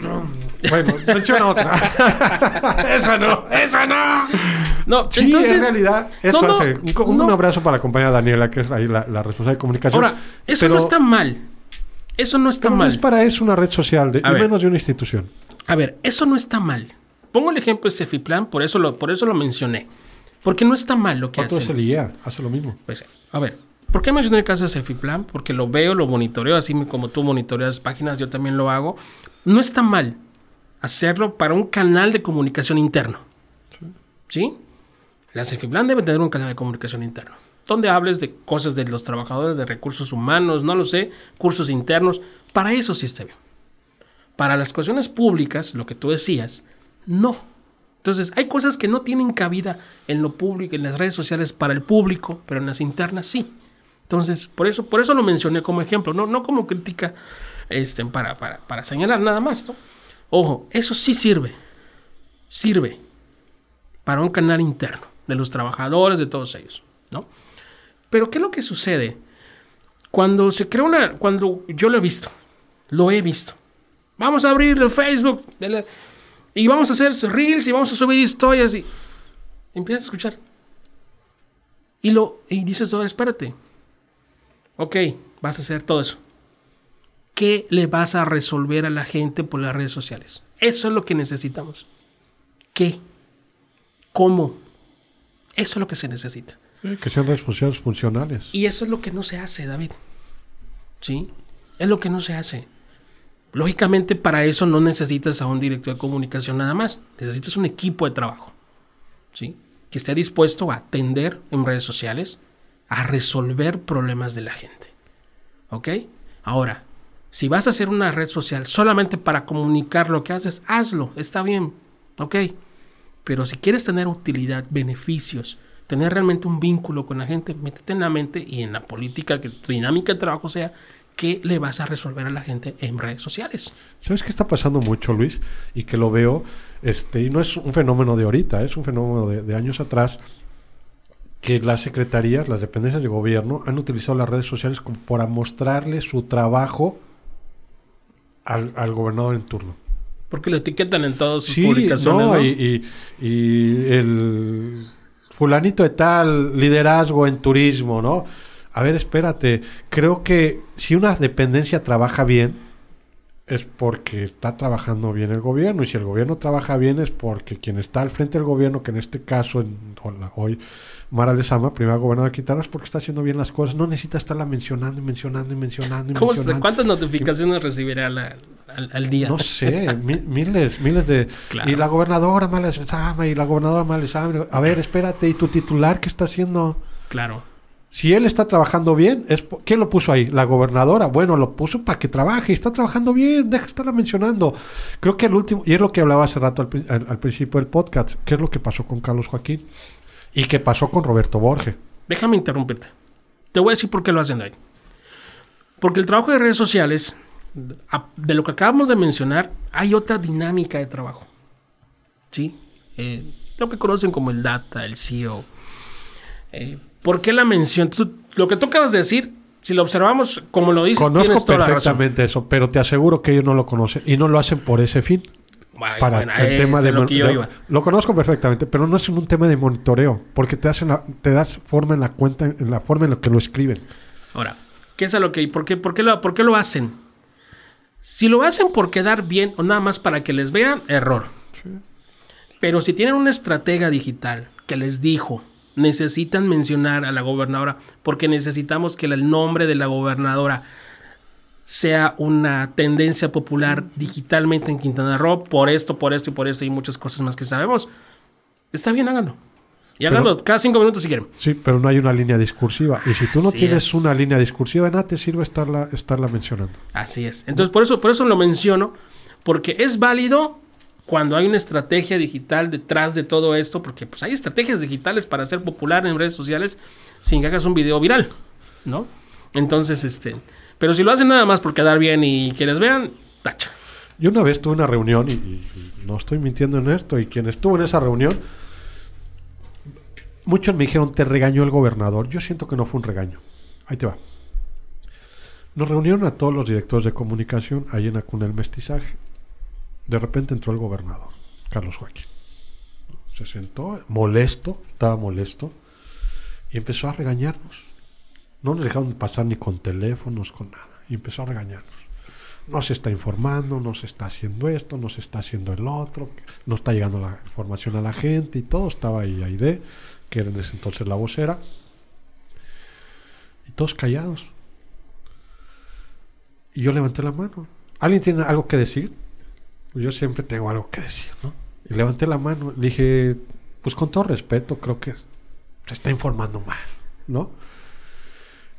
Bueno, menciona otra. esa no, esa no. No, Sí, entonces. en realidad, eso no, no, hace. Un, abrazo para la compañera Daniela, que es ahí la, la responsable de comunicación. Ahora, eso Pero- no está mal. Eso no está pero no mal. es para eso una red social, de, y ver. menos de una institución. A ver, eso no está mal. Pongo el ejemplo de Cefiplan, por eso lo, por eso lo mencioné. Porque no está mal lo que ¿Cuánto es el IA? Hace lo mismo. Pues, a ver, ¿por qué mencioné el caso de Cefiplan? Porque lo veo, lo monitoreo, así como tú monitoreas páginas, yo también lo hago. No está mal hacerlo para un canal de comunicación interno. ¿Sí? La Cefiplan debe tener un canal de comunicación interno. Donde hables de cosas de los trabajadores, de recursos humanos, no lo sé, cursos internos. Para eso sí está bien. Para las cuestiones públicas, lo que tú decías, no. Entonces, hay cosas que no tienen cabida en lo público, en las redes sociales para el público, pero en las internas sí. Entonces, por eso, por eso lo mencioné como ejemplo, no, no como crítica este, para, para, para señalar nada más. ¿no? Ojo, eso sí sirve. Sirve para un canal interno de los trabajadores, de todos ellos. ¿no? Pero, ¿qué es lo que sucede? Cuando se crea una. Cuando yo lo he visto, lo he visto. Vamos a abrir el Facebook y vamos a hacer reels y vamos a subir historias y empiezas a escuchar. Y, lo, y dices, oh, espérate. Ok, vas a hacer todo eso. ¿Qué le vas a resolver a la gente por las redes sociales? Eso es lo que necesitamos. ¿Qué? ¿Cómo? Eso es lo que se necesita. que sean respuestas funcionales. Y eso es lo que no se hace, David. ¿Sí? Es lo que no se hace. Lógicamente para eso no necesitas a un director de comunicación nada más, necesitas un equipo de trabajo, ¿sí? Que esté dispuesto a atender en redes sociales, a resolver problemas de la gente. ¿Ok? Ahora, si vas a hacer una red social solamente para comunicar lo que haces, hazlo, está bien, ¿ok? Pero si quieres tener utilidad, beneficios, tener realmente un vínculo con la gente, métete en la mente y en la política, que tu dinámica de trabajo sea ¿qué le vas a resolver a la gente en redes sociales? ¿Sabes qué está pasando mucho, Luis? Y que lo veo, este, y no es un fenómeno de ahorita, es un fenómeno de, años atrás, que las secretarías, las dependencias de gobierno han utilizado las redes sociales como para mostrarle su trabajo al, gobernador en turno. Porque lo etiquetan en todas sus publicaciones. ¿no? Y, y el fulanito de tal liderazgo en turismo, ¿no? A ver, espérate, creo que si una dependencia trabaja bien, es porque está trabajando bien el gobierno. Y si el gobierno trabaja bien es porque quien está al frente del gobierno, que en este caso, en, hoy, Mara Lezama, primera gobernadora de Quintana, es porque está haciendo bien las cosas. No necesita estarla mencionando y mencionando y mencionando. Y mencionando. ¿Cuántas notificaciones recibirá al, día? No sé, miles, miles de... Y la gobernadora Mara Lezama, y la gobernadora Mara Lezama. A ver, espérate, ¿y tu titular qué está haciendo? Claro. Si él está trabajando bien, es ¿quién lo puso ahí? La gobernadora. Bueno, lo puso para que trabaje. Está trabajando bien. Deja de estarla mencionando. Creo que el último, y es lo que hablaba hace rato al, principio del podcast, ¿qué es lo que pasó con Carlos Joaquín? Y qué pasó con Roberto Borges. Déjame interrumpirte. Te voy a decir por qué lo hacen ahí. Porque el trabajo de redes sociales, de lo que acabamos de mencionar, hay otra dinámica de trabajo. ¿Sí? Eh, lo que conocen como el data, el SEO. Eh, ¿Por qué la mención? lo que tú acabas de decir, si lo observamos como lo dices, Conozco tienes toda perfectamente eso, pero te aseguro que ellos no lo conocen y no lo hacen por ese fin. para el tema de, lo, lo conozco perfectamente, pero no es un tema de monitoreo, porque te hacen te das forma en la cuenta, en la forma en la que lo escriben. Ahora, ¿qué es a lo que por qué, por qué lo, por qué lo hacen? Si lo hacen por quedar bien o nada más para que les vean, error. Pero si tienen una estratega digital que les dijo, necesitan mencionar a la gobernadora porque necesitamos que el nombre de la gobernadora sea una tendencia popular digitalmente en Quintana Roo por esto, por esto y por esto y muchas cosas más que sabemos. Está bien, háganlo. Y háganlo cada cinco minutos si quieren. Sí, pero no hay una línea discursiva. Y si tú no tienes una línea discursiva, nada te sirve estarla, estarla mencionando. Así es. Entonces, por eso, por eso lo menciono, porque es válido cuando hay una estrategia digital detrás de todo esto, porque pues hay estrategias digitales para ser popular en redes sociales sin que hagas un video viral, ¿no? Entonces, este, pero si lo hacen nada más por quedar bien y que les vean, tacha. Yo una vez tuve una reunión, y, no estoy mintiendo en esto, y quien estuvo en esa reunión, muchos me dijeron, te regañó el gobernador. Yo siento que no fue un regaño. Ahí te va. Nos reunieron a todos los directores de comunicación ahí en Acuna el Mestizaje de repente entró el gobernador, Carlos Joaquín. Se sentó, molesto, estaba molesto, y empezó a regañarnos. No nos dejaron pasar ni con teléfonos, con nada. Y empezó a regañarnos. No se está informando, no se está haciendo esto, no se está haciendo el otro, no está llegando la información a la gente y todo. Estaba ahí Aide, que era en ese entonces la vocera. Y todos callados. Y yo levanté la mano. ¿Alguien tiene algo que decir? Pues yo siempre tengo algo que decir, ¿no? Y levanté la mano, dije, pues con todo respeto, creo que se está informando mal, ¿no?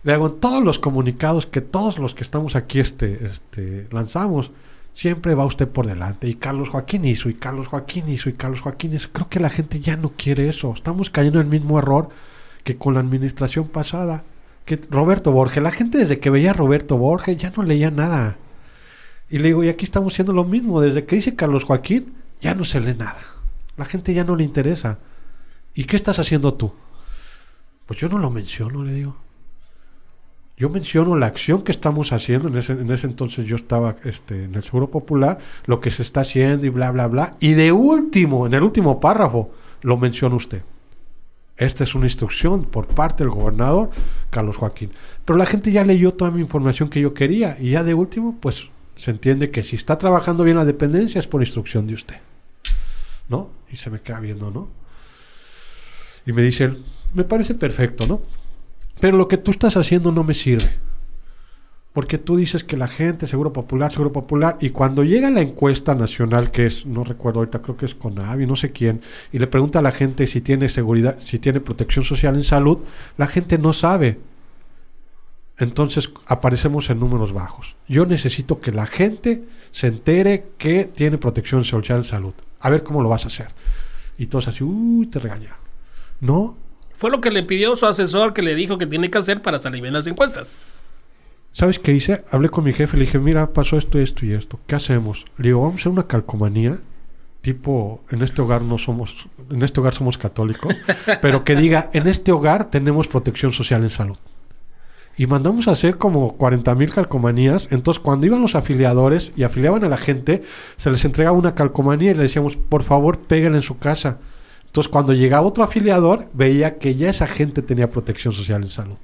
Le hago todos los comunicados que todos los que estamos aquí este, este, lanzamos, Siempre va usted por delante. Y Carlos Joaquín hizo, y Carlos Joaquín hizo, y Carlos Joaquín hizo. Creo que la gente ya no quiere eso. Estamos cayendo en el mismo error que con la administración pasada. Que Roberto Borges, la gente desde que veía a Roberto Borges ya no leía nada. Y le digo, y aquí estamos haciendo lo mismo. Desde que dice Carlos Joaquín, ya no se lee nada. La gente ya no le interesa. ¿Y qué estás haciendo tú? Pues yo no lo menciono, le digo. Yo menciono la acción que estamos haciendo. En ese, en ese entonces yo estaba este, en el Seguro Popular, lo que se está haciendo y bla, bla, bla. Y de último, en el último párrafo, lo menciona usted. Esta es una instrucción por parte del gobernador Carlos Joaquín. Pero la gente ya leyó toda mi información que yo quería. Y ya de último, pues se entiende que si está trabajando bien la dependencia es por instrucción de usted. ¿No? Y se me queda viendo, ¿no? Y me dice él, me parece perfecto, ¿no? Pero lo que tú estás haciendo no me sirve. Porque tú dices que la gente, Seguro Popular, Seguro Popular, y cuando llega la encuesta nacional, que es, no recuerdo ahorita, creo que es Conavi, no sé quién, y le pregunta a la gente si tiene seguridad, si tiene protección social en salud, la gente no sabe. Entonces aparecemos en números bajos. Yo necesito que la gente se entere que tiene protección social en salud. A ver cómo lo vas a hacer. Y todos así, uy, te regaña. No, Fue lo que le pidió su asesor que le dijo que tiene que hacer para salir bien las encuestas. ¿Sabes qué hice? Hablé con mi jefe, le dije, mira, pasó esto, esto y esto. ¿Qué hacemos? Le digo, vamos a hacer una calcomanía, tipo, en este hogar no somos, en este hogar somos católicos, pero que diga, en este hogar tenemos protección social en salud. Y mandamos a hacer como 40 mil calcomanías. Entonces, cuando iban los afiliadores y afiliaban a la gente, se les entregaba una calcomanía y le decíamos, por favor, peguen en su casa. Entonces, cuando llegaba otro afiliador, veía que ya esa gente tenía protección social en salud.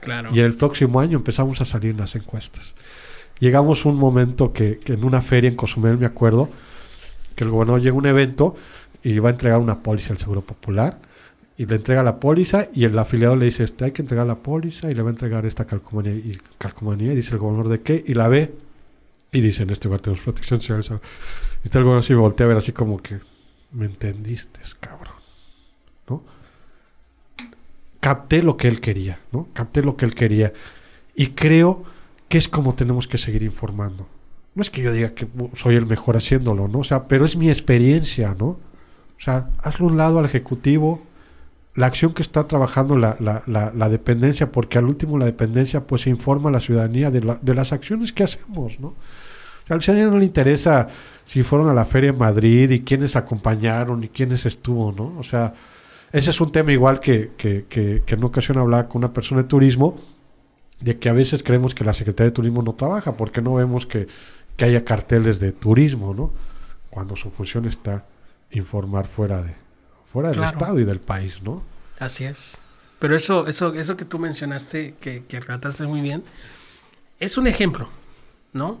Claro. Y en el próximo año empezamos a salir en las encuestas. Llegamos a un momento que, que en una feria en Cozumel, me acuerdo, que el gobernador llega a un evento y va a entregar una póliza al Seguro Popular. Y le entrega la póliza y el afiliado le dice, este, hay que entregar la póliza y le va a entregar esta calcomanía. Y calcomanía, y dice el gobernador, ¿de qué? Y la ve y dice, en este lugar tenemos protección social. en salud". Y está el gobernador así, voltea a ver así como que, ¿me entendiste, cabrón? ¿No? capté lo que él quería, ¿no? Capté lo que él quería. Y creo que es como tenemos que seguir informando. No es que yo diga que soy el mejor haciéndolo, ¿no? O sea, pero es mi experiencia, ¿no? O sea, hazle un lado al Ejecutivo, la acción que está trabajando la, la, la, dependencia, porque al último la dependencia pues informa a la ciudadanía de, de las acciones que hacemos, ¿no? O sea, al ciudadano no le interesa si fueron a la feria en Madrid y quiénes acompañaron y quiénes estuvo, ¿no? O sea, ese es un tema igual que, que, que, que en ocasión hablaba con una persona de turismo, de que a veces creemos que la Secretaría de Turismo no trabaja, porque no vemos que, que haya carteles de turismo, ¿no? Cuando su función está informar fuera de fuera del Claro. estado y del país, ¿no? Así es. Pero eso, eso, eso que tú mencionaste, que, que relataste muy bien, es un ejemplo, ¿no?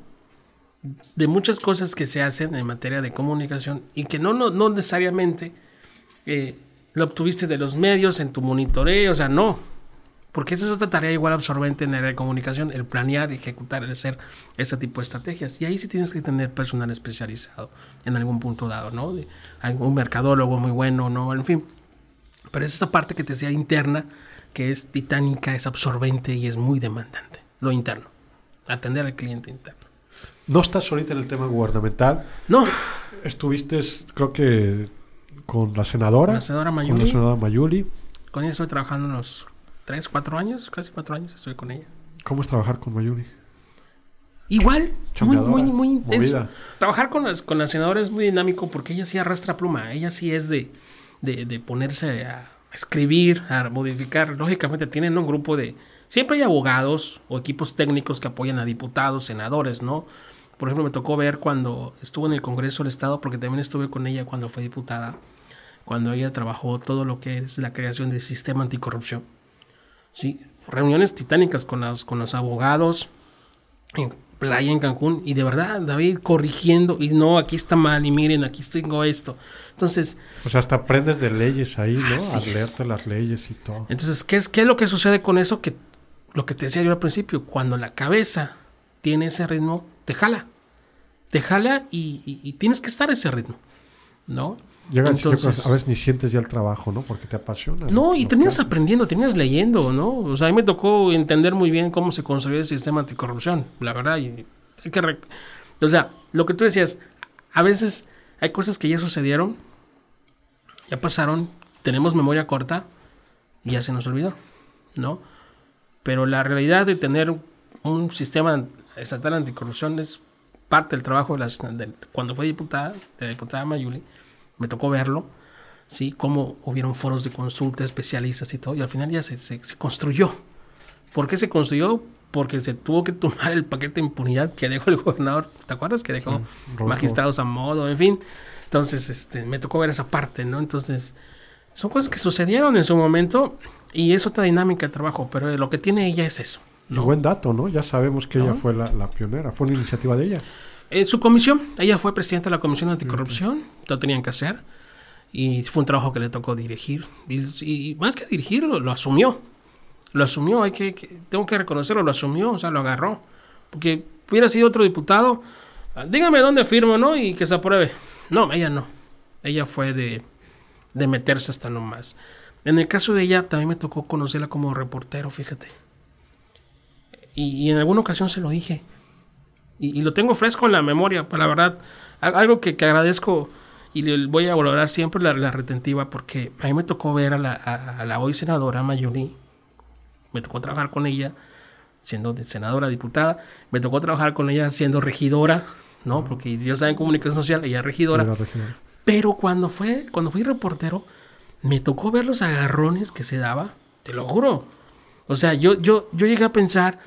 De muchas cosas que se hacen en materia de comunicación y que no, no, no necesariamente eh, lo obtuviste de los medios en tu monitoreo, o sea, no. Porque esa es otra tarea igual absorbente en la área de comunicación, el planear, ejecutar, el hacer ese tipo de estrategias. Y ahí sí tienes que tener personal especializado en algún punto dado, ¿no? De algún mercadólogo muy bueno, ¿no? En fin. Pero es esa parte que te decía interna, que es titánica, es absorbente y es muy demandante. Lo interno. Atender al cliente interno. No estás ahorita en el tema gubernamental. No, Estuviste, creo que, con la senadora. la senadora Con la Mayuli, senadora Mayuli. con ella estoy trabajando unos 3, 4 años, casi 4 años estoy con ella. ¿Cómo es trabajar con Mayuli? Igual, muy, muy, muy. movida. trabajar con, las, con la senadora es muy dinámico porque ella sí arrastra pluma. Ella sí es de, de, de ponerse a escribir, a modificar. Lógicamente tienen un grupo de. Siempre hay abogados o equipos técnicos que apoyan a diputados, senadores, ¿no? Por ejemplo, me tocó ver cuando estuvo en el Congreso del Estado, porque también estuve con ella cuando fue diputada, cuando ella trabajó todo lo que es la creación del sistema anticorrupción. Sí, reuniones titánicas con los, con los abogados, en playa en Cancún y de verdad David corrigiendo y no aquí está mal y miren aquí tengo esto. Entonces sea, hasta aprendes de leyes ahí, ¿no? A leerte las leyes y todo. entonces qué es qué es lo que sucede con eso que lo que te decía yo al principio cuando la cabeza tiene ese ritmo te jala. Te jala y, y- y tienes que estar a ese ritmo no Entonces- a veces ni sientes ya el trabajo, ¿no? Porque te apasiona. No, y terminas haces. aprendiendo, terminas leyendo, ¿no? O sea, a mí me tocó entender muy bien cómo se construye el sistema anticorrupción, la verdad. Y hay que rec- O sea, lo que tú decías, a veces hay cosas que ya sucedieron, ya pasaron, tenemos memoria corta y ya se nos olvidó, ¿no? Pero la realidad de tener un sistema estatal anticorrupción es parte del trabajo de, la, cuando fue diputada, de la diputada Mayuli, me tocó verlo, ¿sí? Cómo hubieron foros de consulta, especialistas y todo, y al final ya se, se, construyó. ¿Por qué se construyó? Porque se tuvo que tomar el paquete de impunidad que dejó el gobernador, ¿te acuerdas? Que dejó magistrados a modo, en fin. Entonces, este, me tocó ver esa parte, ¿no? Entonces, son cosas que sucedieron en su momento y es otra dinámica de trabajo, pero lo que tiene ella es eso. ¿no? Buen dato, ¿no? Ya sabemos que ella fue la, pionera, fue una iniciativa de ella. En su comisión, ella fue presidenta de la Comisión Anticorrupción, lo tenían que hacer, y fue un trabajo que le tocó dirigir, y, más que dirigirlo, lo, asumió, lo asumió, hay que, tengo que reconocerlo, lo asumió, o sea, lo agarró, porque hubiera sido otro diputado, ah, dígame dónde firmo, ¿no? Y que se apruebe. No, ella no, ella fue de, de meterse hasta nomás. En el caso de ella, también me tocó conocerla como reportero, fíjate. Y, en alguna ocasión se lo dije. Y, lo tengo fresco en la memoria, para la verdad. Algo que, agradezco y le voy a valorar siempre la, retentiva, porque a mí me tocó ver a la, a, la hoy senadora Mayuli. Me tocó trabajar con ella siendo senadora, diputada. Me tocó trabajar con ella siendo regidora, ¿no? Porque ya saben comunicación social, ella es regidora. Pero cuando fue, cuando fui reportero, me tocó ver los agarrones que se daba, te lo juro. O sea, yo, yo, yo llegué a pensar,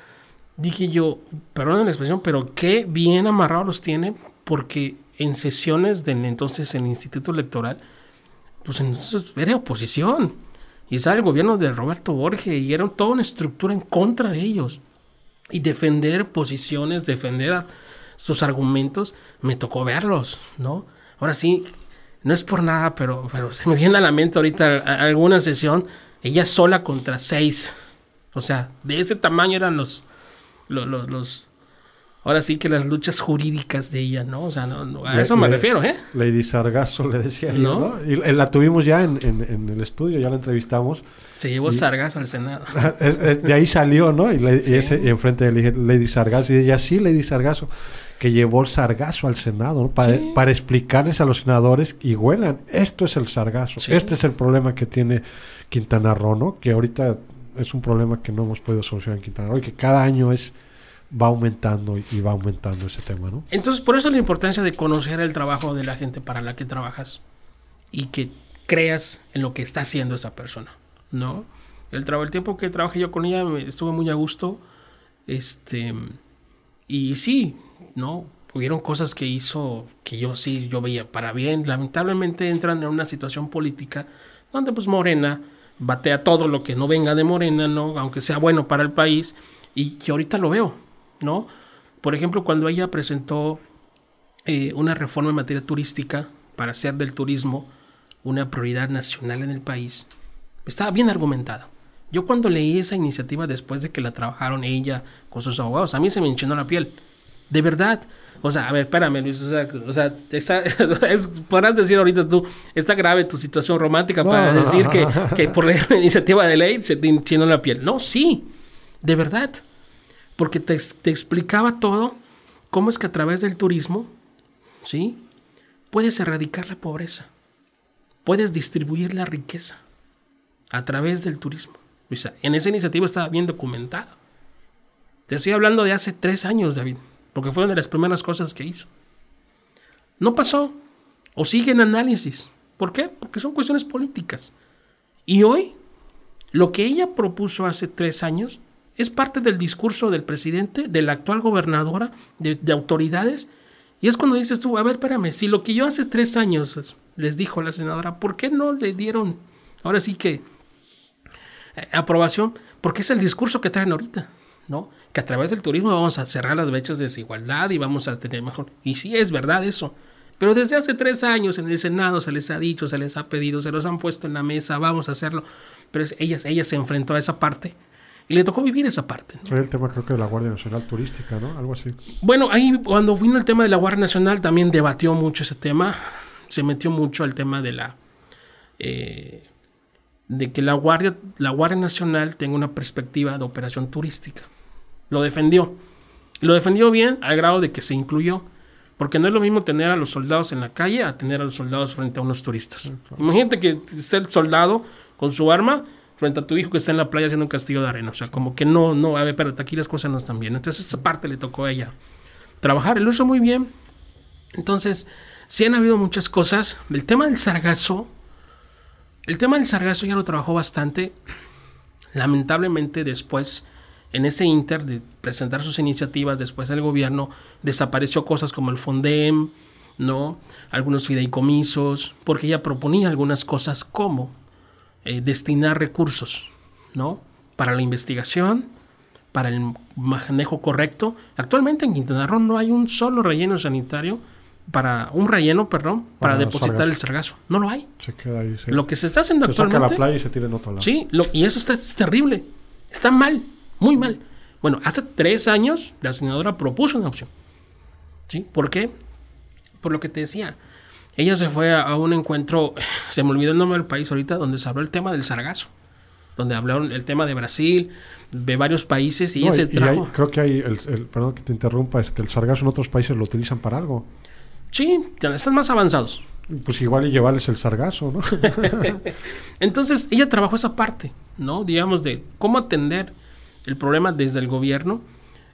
dije yo, perdón la expresión, pero qué bien amarrados los tiene, porque en sesiones del entonces el Instituto Electoral, pues entonces era oposición. Y sale el gobierno de Roberto Borges y era toda una estructura en contra de ellos. Y defender posiciones, defender sus argumentos, me tocó verlos, ¿no? Ahora sí, no es por nada, pero, pero se me viene a la mente ahorita alguna sesión, ella sola contra seis. O sea, de ese tamaño eran los, los, los, ahora sí que las luchas jurídicas de ella, ¿no? O sea, no, a eso me refiero, ¿eh? Lady Sargazo le decía ¿No? Y la tuvimos ya en, en, el estudio, ya la entrevistamos. Se llevó Sargazo al Senado. de ahí salió, ¿no? Y, y, enfrente de Lady Sargazo, y ella, sí, Lady Sargazo que llevó el sargazo al Senado para, para, explicarles a los senadores y huelan, esto es el sargazo, este es el problema que tiene Quintana Roo, ¿no? que ahorita es un problema que no hemos podido solucionar en Quintana Roo y que cada año es va aumentando y va aumentando ese tema, ¿no? Entonces, por eso la importancia de conocer el trabajo de la gente para la que trabajas y que creas en lo que está haciendo esa persona, ¿no? El, el tiempo que trabajé yo con ella estuve muy a gusto, este, y sí, ¿no? Hubieron cosas que hizo que yo sí, yo veía para bien. Lamentablemente entran en una situación política donde pues Morena batea todo lo que no venga de Morena, ¿no? Aunque sea bueno para el país. Y yo ahorita lo veo, ¿no? Por ejemplo, cuando ella presentó eh, una reforma en materia turística para hacer del turismo una prioridad nacional en el país, estaba bien argumentada. Yo cuando leí esa iniciativa después de que la trabajaron ella con sus abogados, a mí se me enchinó la piel. De verdad. O sea, a ver, espérame, Luis. O sea, o sea está, es, podrás decir ahorita tú, está grave tu situación romántica para decir que, que, por la iniciativa de ley se te enchinó la piel. No, sí, de verdad. Porque te, te explicaba todo, cómo es que a través del turismo, ¿sí? Puedes erradicar la pobreza. Puedes distribuir la riqueza a través del turismo. Sea, en esa iniciativa estaba bien documentado. Te estoy hablando de hace tres años, David porque fueron de las primeras cosas que hizo. No pasó, o sigue en análisis. ¿Por qué? Porque son cuestiones políticas. Y hoy, lo que ella propuso hace tres años es parte del discurso del presidente, de la actual gobernadora, de, autoridades. Y es cuando dices tú, a ver, espérame, si lo que yo hace tres años les dijo la senadora, ¿por qué no le dieron, ahora sí que, eh, aprobación? Porque es el discurso que traen ahorita, ¿no? que a través del turismo vamos a cerrar las brechas de desigualdad y vamos a tener mejor. Y sí es verdad eso. Pero desde hace tres años en el Senado se les ha dicho, se les ha pedido, se los han puesto en la mesa, vamos a hacerlo. Pero ella, ella se enfrentó a esa parte y le tocó vivir esa parte. ¿no? el tema creo que de la Guardia Nacional Turística, ¿no? Algo así. Bueno, ahí cuando vino el tema de la Guardia Nacional también debatió mucho ese tema. Se metió mucho al tema de la... Eh, de que la Guardia, la Guardia Nacional tenga una perspectiva de operación turística lo defendió. Lo defendió bien al grado de que se incluyó. Porque no es lo mismo tener a los soldados en la calle a tener a los soldados frente a unos turistas. Imagínate que ser el soldado con su arma frente a tu hijo que está en la playa haciendo un castillo de arena. O sea, como que no, no, a ver, pero aquí las cosas no están bien. Entonces esa parte le tocó a ella trabajar. Él lo hizo muy bien. Entonces, sí han habido muchas cosas. El tema del sargazo, el tema del sargazo ya lo trabajó bastante. Lamentablemente después, en ese inter de presentar sus iniciativas, después el gobierno desapareció cosas como el Fondem, ¿no? Algunos fideicomisos, porque ella proponía algunas cosas como eh, destinar recursos, ¿no? Para la investigación, para el manejo correcto. Actualmente en Quintana Roo no hay un solo relleno sanitario para un relleno, perdón, para, Para depositar sargazo. el sargazo. No lo hay. Se queda ahí. Se, Lo que se está haciendo se saca a la actualmente, playa y se tira en otro lado. sí, lo- y eso está es terrible. Está mal, muy mal. Bueno, hace tres años la senadora propuso una opción. ¿Sí? ¿Por qué? Por lo que te decía. Ella se fue a, un encuentro, se me olvidó el nombre del país ahorita, donde se habló el tema del sargazo. Donde hablaron el tema de Brasil, de varios países, y No, ella se y- y trajo. hay- creo que hay, el, el- perdón que te interrumpa, este, el sargazo en otros países lo utilizan para algo. Sí, están más avanzados. Pues igual y llevarles el sargazo, ¿no? Entonces, ella trabajó esa parte, ¿no? Digamos, de cómo atender el problema desde el gobierno,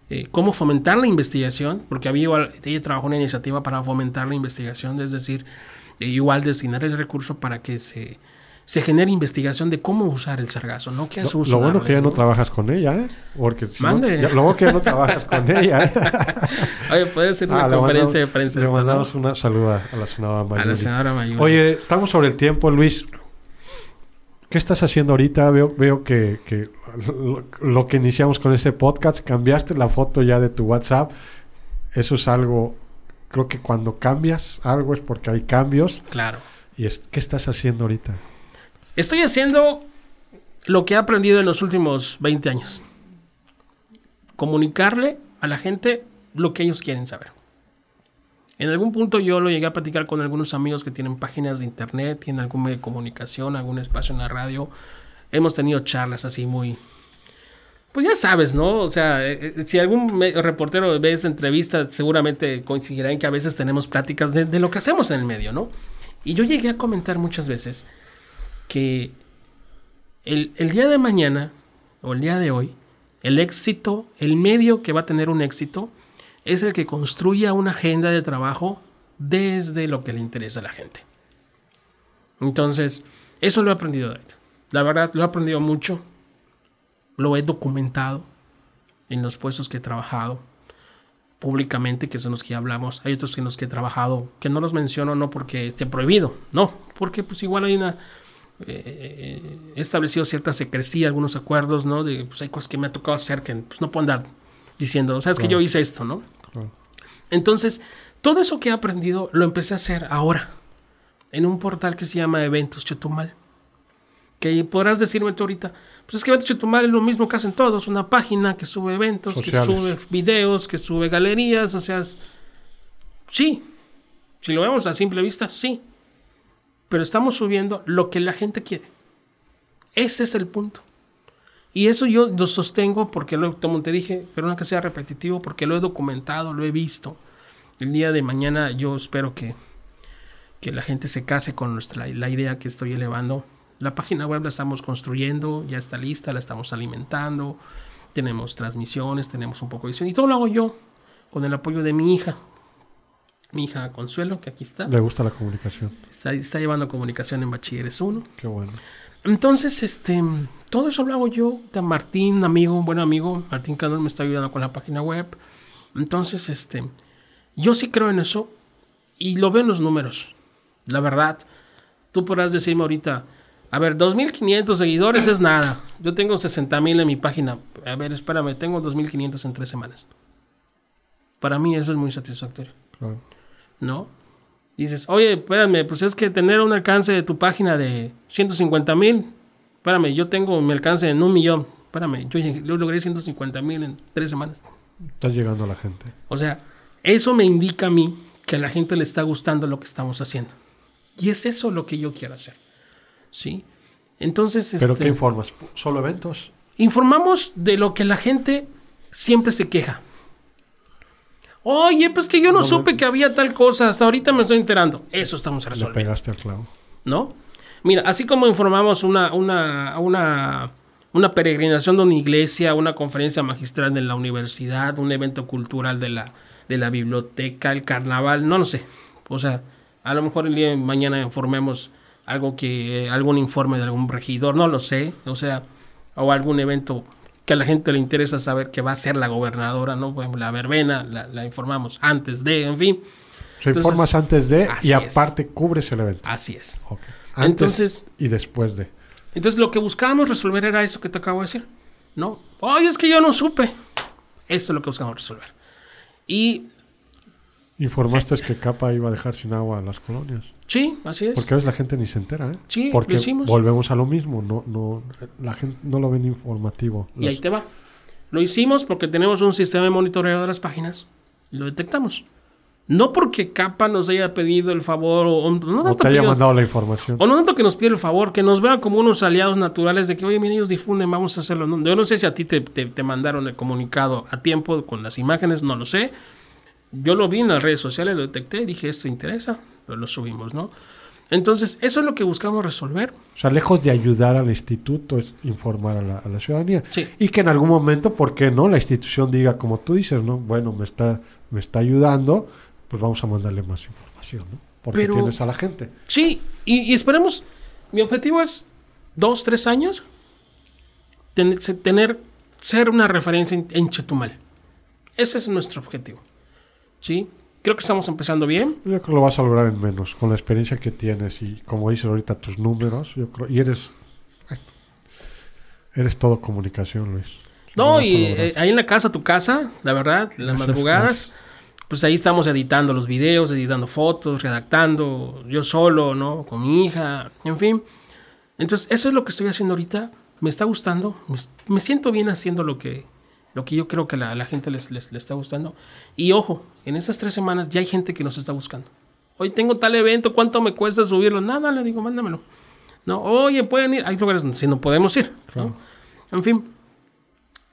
eh, cómo fomentar la investigación, porque había igual, ella trabajó una iniciativa para fomentar la investigación, es decir, eh, igual destinar el recurso para que se, se genere investigación de cómo usar el sargazo, no que Lo, uso lo bueno que ya no trabajas con ella, ¿eh? Porque si no- Mande. ya- lo bueno que ya no trabajas con ella, ¿eh? Oye, puede ser una Ah, conferencia mandamos- de prensa. Le esta, ¿no? mandamos una saluda a la senadora A Mayuri. la senadora Mayuri. Oye, estamos sobre el tiempo, Luis. ¿Qué estás haciendo ahorita? Veo, veo que, que lo, lo que iniciamos con este podcast, cambiaste la foto ya de tu WhatsApp. Eso es algo, creo que cuando cambias algo es porque hay cambios. Claro. ¿Y es- qué estás haciendo ahorita? Estoy haciendo lo que he aprendido en los últimos 20 años. Comunicarle a la gente lo que ellos quieren saber. En algún punto yo lo llegué a platicar con algunos amigos que tienen páginas de internet, tienen algún medio de comunicación, algún espacio en la radio. Hemos tenido charlas así muy... Pues ya sabes, ¿no? O sea, eh, eh, si algún reportero ve esta entrevista, seguramente coincidirá en que a veces tenemos pláticas de, lo que hacemos en el medio, ¿no? Y yo llegué a comentar muchas veces que el día de mañana o el día de hoy, el éxito, el medio que va a tener un éxito, es el que construya una agenda de trabajo desde lo que le interesa a la gente. Entonces, eso lo he aprendido él. La verdad, lo he aprendido mucho. Lo he documentado en los puestos que he trabajado públicamente, que son los que hablamos. Hay otros en los que he trabajado, que no los menciono no porque esté prohibido, no, porque pues igual hay una... eh, he establecido cierta secrecía, algunos acuerdos, ¿no? De, pues hay cosas que me ha tocado hacer que pues, no puedo andar diciendo, sabes que Claro. yo hice esto, ¿no? Claro. Entonces, todo eso que he aprendido lo empecé a hacer ahora, en un portal que se llama Eventos Chetumal. Que podrás decirme tú ahorita, pues es que Eventos Chetumal es lo mismo que hacen todos, una página que sube eventos, Sociales. que sube videos, que sube galerías, o sea, sí, si lo vemos a simple vista, sí, pero estamos subiendo lo que la gente quiere. Ese es el punto. Y eso yo lo sostengo porque, lo, como te dije, pero no que sea repetitivo, porque lo he documentado, lo he visto. El día de mañana yo espero que, que la gente se case con nuestra, la idea que estoy elevando. La página web la estamos construyendo, ya está lista, la estamos alimentando. Tenemos transmisiones, tenemos un poco de edición. Y todo lo hago yo, con el apoyo de mi hija. Mi hija Consuelo, que aquí está. Le gusta la comunicación. Está, está llevando comunicación en Bachilleres 1. Qué bueno. Entonces, este, todo eso lo hago yo, de Martín, amigo, un buen amigo, Martín Candor me está ayudando con la página web. Entonces, este, yo sí creo en eso y lo veo en los números. La verdad, tú podrás decirme ahorita, a ver, 2.500 seguidores es nada. Yo tengo 60.000 en mi página. A ver, espérame, tengo 2.500 en tres semanas. Para mí eso es muy satisfactorio. Claro. ¿No? Dices, oye, espérame, pues es que tener un alcance de tu página de 150 mil, espérame, yo tengo mi alcance en un millón, espérame, yo, yo logré 150 mil en tres semanas. Estás llegando a la gente. O sea, eso me indica a mí que a la gente le está gustando lo que estamos haciendo. Y es eso lo que yo quiero hacer. ¿Sí? Entonces, ¿Pero este, qué informas? ¿Solo eventos? informamos de lo que la gente siempre se queja. Oye, pues que yo no, supe que había tal cosa, hasta ahorita me estoy enterando. Eso estamos Le resolviendo. pegaste al clavo. ¿no? Mira, así como informamos una, una, una, una peregrinación de una iglesia, una conferencia magistral en la universidad, un evento cultural de la, de la biblioteca, el carnaval, no lo sé. O sea, a lo mejor el día de mañana informemos algo que, algún informe de algún regidor, no lo sé. O sea, o algún evento que a la gente le interesa saber que va a ser la gobernadora, ¿no? Ejemplo, la verbena, la, la informamos antes de, en fin. Se Entonces, informas antes de y es. aparte cubres el evento. Así es. Antes Entonces, y después de. Entonces lo que buscábamos resolver era eso que te acabo de decir. ¿No? Oye, es que yo no supe. Eso es lo que buscamos resolver. Y Informaste que Capa iba a dejar sin agua a las colonias. Sí, así es. Porque a veces la gente ni se entera, ¿eh? Sí, lo Porque hicimos. volvemos a lo mismo. No, no, la gente no lo ven informativo. Y ahí te va. Lo hicimos porque tenemos un sistema de monitoreo de las páginas y lo detectamos. No porque Capa nos haya pedido el favor o, o no o te haya pedido- mandado la información. o no tanto que nos pide el favor, que nos vean como unos aliados naturales de que, oye, mira, ellos difunden, vamos a hacerlo. No, Yo no sé si a ti te, te- te mandaron el comunicado a tiempo con las imágenes, no lo sé. Yo lo vi en las redes sociales, lo detecté, dije, esto interesa, lo subimos, ¿no? Entonces, eso es lo que buscamos resolver. O sea, lejos de ayudar al instituto, es informar a la, a la ciudadanía. Sí. Y que en algún momento, ¿por qué no? La institución diga, como tú dices, ¿no? Bueno, me está, me está ayudando, pues vamos a mandarle más información, ¿no? Porque Pero- tienes a la gente. Sí, y, y esperemos, mi objetivo es dos, tres años, ten- tener, ser una referencia en, en Chetumal. Ese es nuestro objetivo. ¿Sí? Creo que estamos empezando bien. Yo creo que lo vas a lograr en menos, con la experiencia que tienes y como dices ahorita tus números, yo creo, y eres, eres todo comunicación, Luis. No, y eh, ahí en la casa, tu casa, la verdad, las madrugadas, pues ahí estamos editando los videos, editando fotos, redactando, yo solo, ¿no? Con mi hija, en fin. Entonces, eso es lo que estoy haciendo ahorita. Me está gustando, me, me siento bien haciendo lo que, lo que yo creo que la- a la gente les, les, les está gustando. Y ojo, en esas tres semanas ya hay gente que nos está buscando. Hoy tengo tal evento, ¿cuánto me cuesta subirlo? Nada, le digo, mándamelo. No, oye, pueden ir. Hay lugares donde sí no podemos ir. ¿no? En fin,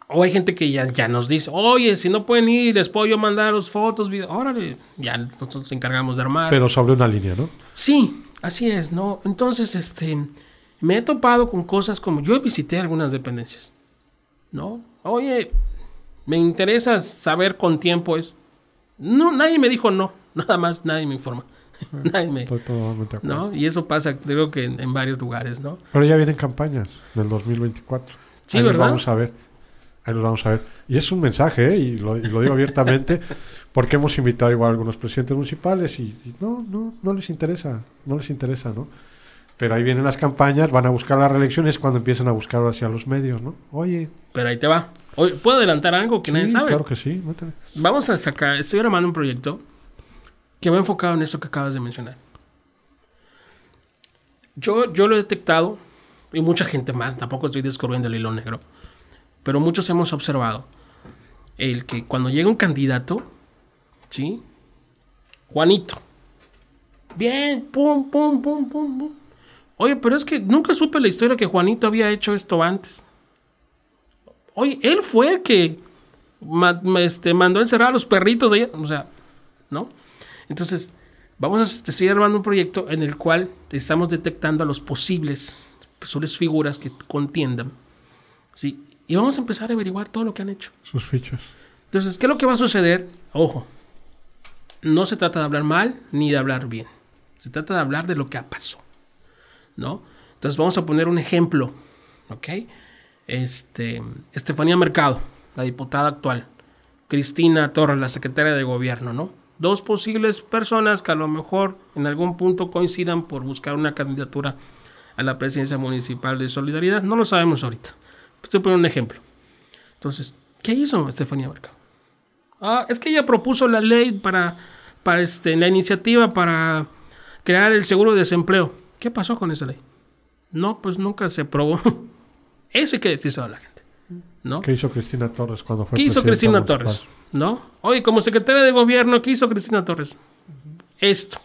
o hay gente que ya, ya nos dice, oye, si no pueden ir, les puedo yo mandar los fotos, videos. Órale, ya nosotros nos encargamos de armar. Pero sobre una línea, ¿no? sí, así es, ¿no? Entonces, este, me he topado con cosas como, yo visité algunas dependencias, ¿no? Oye, me interesa saber con tiempo es. No, nadie me dijo no, nada más, nadie me informa. nadie me... Estoy totalmente de acuerdo. ¿No? Y eso pasa, creo que en, en varios lugares, ¿no? Pero ya vienen campañas del 2024. Sí, Ahí los vamos a ver. Ahí los vamos a ver. Y es un mensaje, ¿eh? y, lo, y lo digo abiertamente, porque hemos invitado igual a algunos presidentes municipales y, y no, no, no les interesa, no les interesa, ¿no? Pero ahí vienen las campañas, van a buscar las reelecciones cuando empiezan a buscar hacia los medios, ¿no? Oye, Pero ahí te va. ¿Puedo adelantar algo que nadie sabe? claro que sí. Vamos a sacar, estoy armando un proyecto que va enfocado en eso que acabas de mencionar. Yo, yo lo he detectado, y mucha gente más, tampoco estoy descubriendo el hilo negro, pero muchos hemos observado el que cuando llega un candidato, ¿sí? Juanito. Bien, pum, pum, pum, pum, pum. Oye, pero es que nunca supe la historia que Juanito había hecho esto antes. Oye, él fue el que ma- este, mandó a encerrar a los perritos allá. O sea, ¿no? Entonces, vamos a estoy armando un proyecto en el cual estamos detectando a los posibles, posibles figuras que contiendan. ¿sí? Y vamos a empezar a averiguar todo lo que han hecho. Sus fichas. Entonces, ¿qué es lo que va a suceder? Ojo, no se trata de hablar mal ni de hablar bien. Se trata de hablar de lo que ha pasado. ¿No? Entonces, vamos a poner un ejemplo. ¿Ok? Este, Estefanía Mercado, la diputada actual. Cristina Torres, la secretaria de gobierno, ¿no? Dos posibles personas que a lo mejor en algún punto coincidan por buscar una candidatura a la presidencia municipal de Solidaridad. No lo sabemos ahorita. Estoy poniendo un ejemplo. Entonces, ¿qué hizo Estefanía Mercado? Ah, es que ella propuso la ley para, para este, la iniciativa para crear el seguro de desempleo. ¿Qué pasó con esa ley? No, pues nunca se aprobó. Eso hay que decirse a la gente. ¿No? ¿Qué hizo Cristina Torres cuando fue ¿Qué hizo Cristina? Torres? ¿No? Oye, como secretaria de gobierno, ¿qué hizo Cristina Torres? Esto.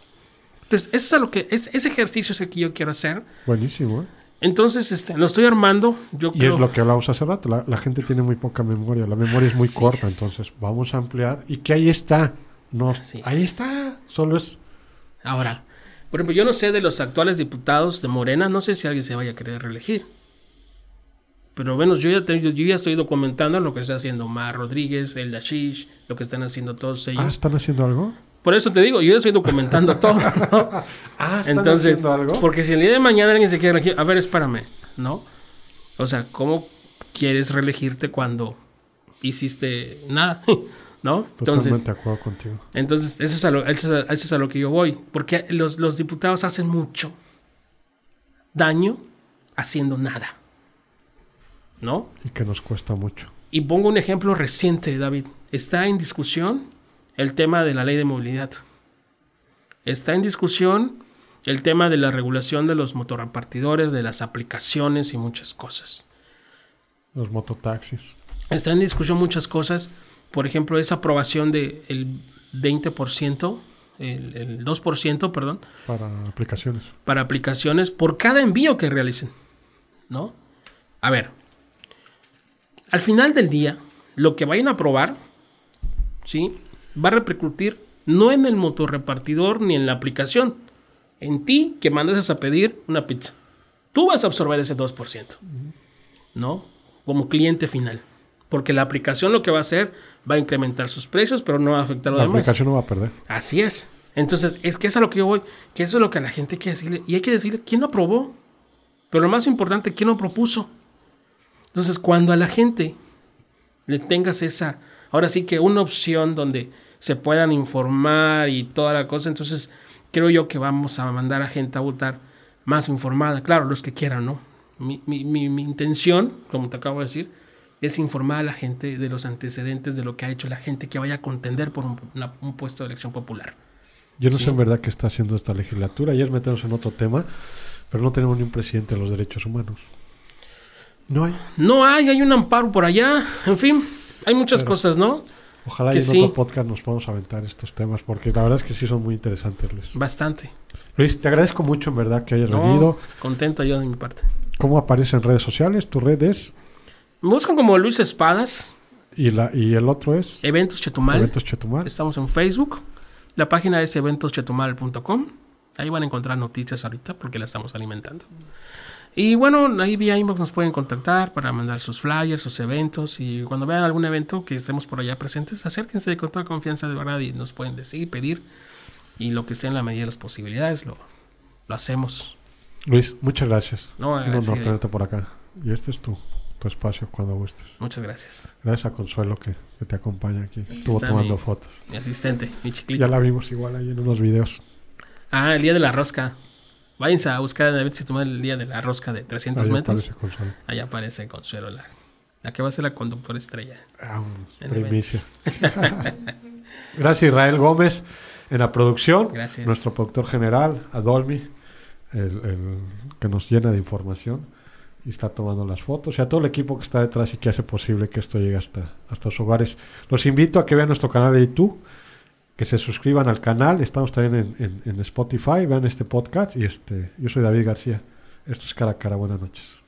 Entonces, eso es a lo que, es, ese ejercicio es el que yo quiero hacer, Buenísimo, ¿eh? Entonces, este, lo estoy armando. Yo Y creo. es lo que hablamos hace rato, la, la gente tiene muy poca memoria, la memoria es muy Así corta, es. entonces vamos a ampliar y que ahí está. No, Así ahí es. está, solo es Ahora, por ejemplo, yo no sé de los actuales diputados de Morena, no sé si alguien se vaya a querer reelegir. Pero bueno, yo ya, te- yo ya estoy documentando lo que está haciendo Mar Rodríguez, el Dashish, lo que están haciendo todos ellos. Ah, ¿están haciendo algo? Por eso te digo, yo ya estoy documentando todo. ¿no? Ah, ¿están Entonces, haciendo algo? porque si el día de mañana alguien se quiere reelegir, a ver, espérame, ¿no? O sea, ¿cómo quieres reelegirte cuando hiciste nada? ¿No? Totalmente Entonces, de acuerdo contigo. entonces eso, es a lo, eso, es a, eso es a lo que yo voy. Porque los, los diputados hacen mucho daño haciendo nada. ¿No? Y que nos cuesta mucho. Y pongo un ejemplo reciente, David. Está en discusión el tema de la ley de movilidad. Está en discusión el tema de la regulación de los motorrepartidores, de las aplicaciones y muchas cosas. Los mototaxis. Está en discusión muchas cosas. Por ejemplo, esa aprobación del el 20%, el, el 2%, perdón, Para aplicaciones. para aplicaciones por cada envío que realicen. ¿No? A ver, al final del día, lo que vayan a aprobar, ¿sí? Va a repercutir no en el motorrepartidor ni en la aplicación, en ti que mandas a pedir una pizza. Tú vas a absorber ese 2%, ¿no? Como cliente final. Porque la aplicación lo que va a hacer va a incrementar sus precios, pero no va a afectar a lo La demás. aplicación no va a perder. Así es. Entonces, es que es a lo que yo voy, que eso es lo que a la gente hay que decirle. Y hay que decirle quién lo aprobó. Pero lo más importante, quién lo propuso. Entonces, cuando a la gente le tengas esa, ahora sí que una opción donde se puedan informar y toda la cosa, entonces creo yo que vamos a mandar a gente a votar más informada. Claro, los que quieran, ¿no? Mi, mi- mi- mi intención, como te acabo de decir, es informar a la gente de los antecedentes de lo que ha hecho la gente que vaya a contender por un, una- un puesto de elección popular. Yo no Sí. sé en verdad qué está haciendo esta legislatura. Ayer metemos en otro tema, pero no tenemos ni un presidente de los derechos humanos. No hay. No hay, hay un amparo por allá, en fin, hay muchas Pero- cosas, ¿no? Ojalá Que en sí. otro podcast nos podamos aventar estos temas, porque la verdad es que sí son muy interesantes, Luis. Bastante. Luis, te agradezco mucho en verdad que hayas No, venido. contento yo de mi parte. ¿Cómo aparece en redes sociales? Tu red es Me buscan como Luis Espadas, y, la, y el otro es Eventos Chetumal. Eventos Chetumal. Estamos en Facebook. La página es eventoschetumal.com. Ahí van a encontrar noticias ahorita porque la estamos alimentando. Y bueno, ahí vía inbox nos pueden contactar para mandar sus flyers, sus eventos. Y cuando vean algún evento que estemos por allá presentes, acérquense con toda confianza de verdad y nos pueden decir, pedir. Y lo que esté en la medida de las posibilidades, lo, lo hacemos. Luis, muchas gracias. No, Un honor tenerte por acá. Y este es tu, tu espacio cuando gustes. Muchas gracias. Gracias a Consuelo que, que te acompaña aquí. Estuvo está tomando mi- fotos. Mi asistente, mi Ya chiclito. la vimos igual ahí en unos videos. Ah, el día de la rosca. Váyanse a buscar en Eventos Chetumal el día de la rosca de 300 Ahí metros. aparece Consuelo. Ahí aparece Consuelo, la, la que va a ser la conductora estrella. Ah, primicia. Gracias Israel Gómez en la producción. Gracias. Nuestro productor general, Adolmi, el, el que nos llena de información y está tomando las fotos. Y a todo el equipo que está detrás y que hace posible que esto llegue hasta, hasta sus hogares. Los invito a que vean nuestro canal de YouTube, que se suscriban al canal. Estamos también en, en- Spotify. Vean este podcast. Y este, yo soy David García. Esto es Cara a Cara. Buenas noches.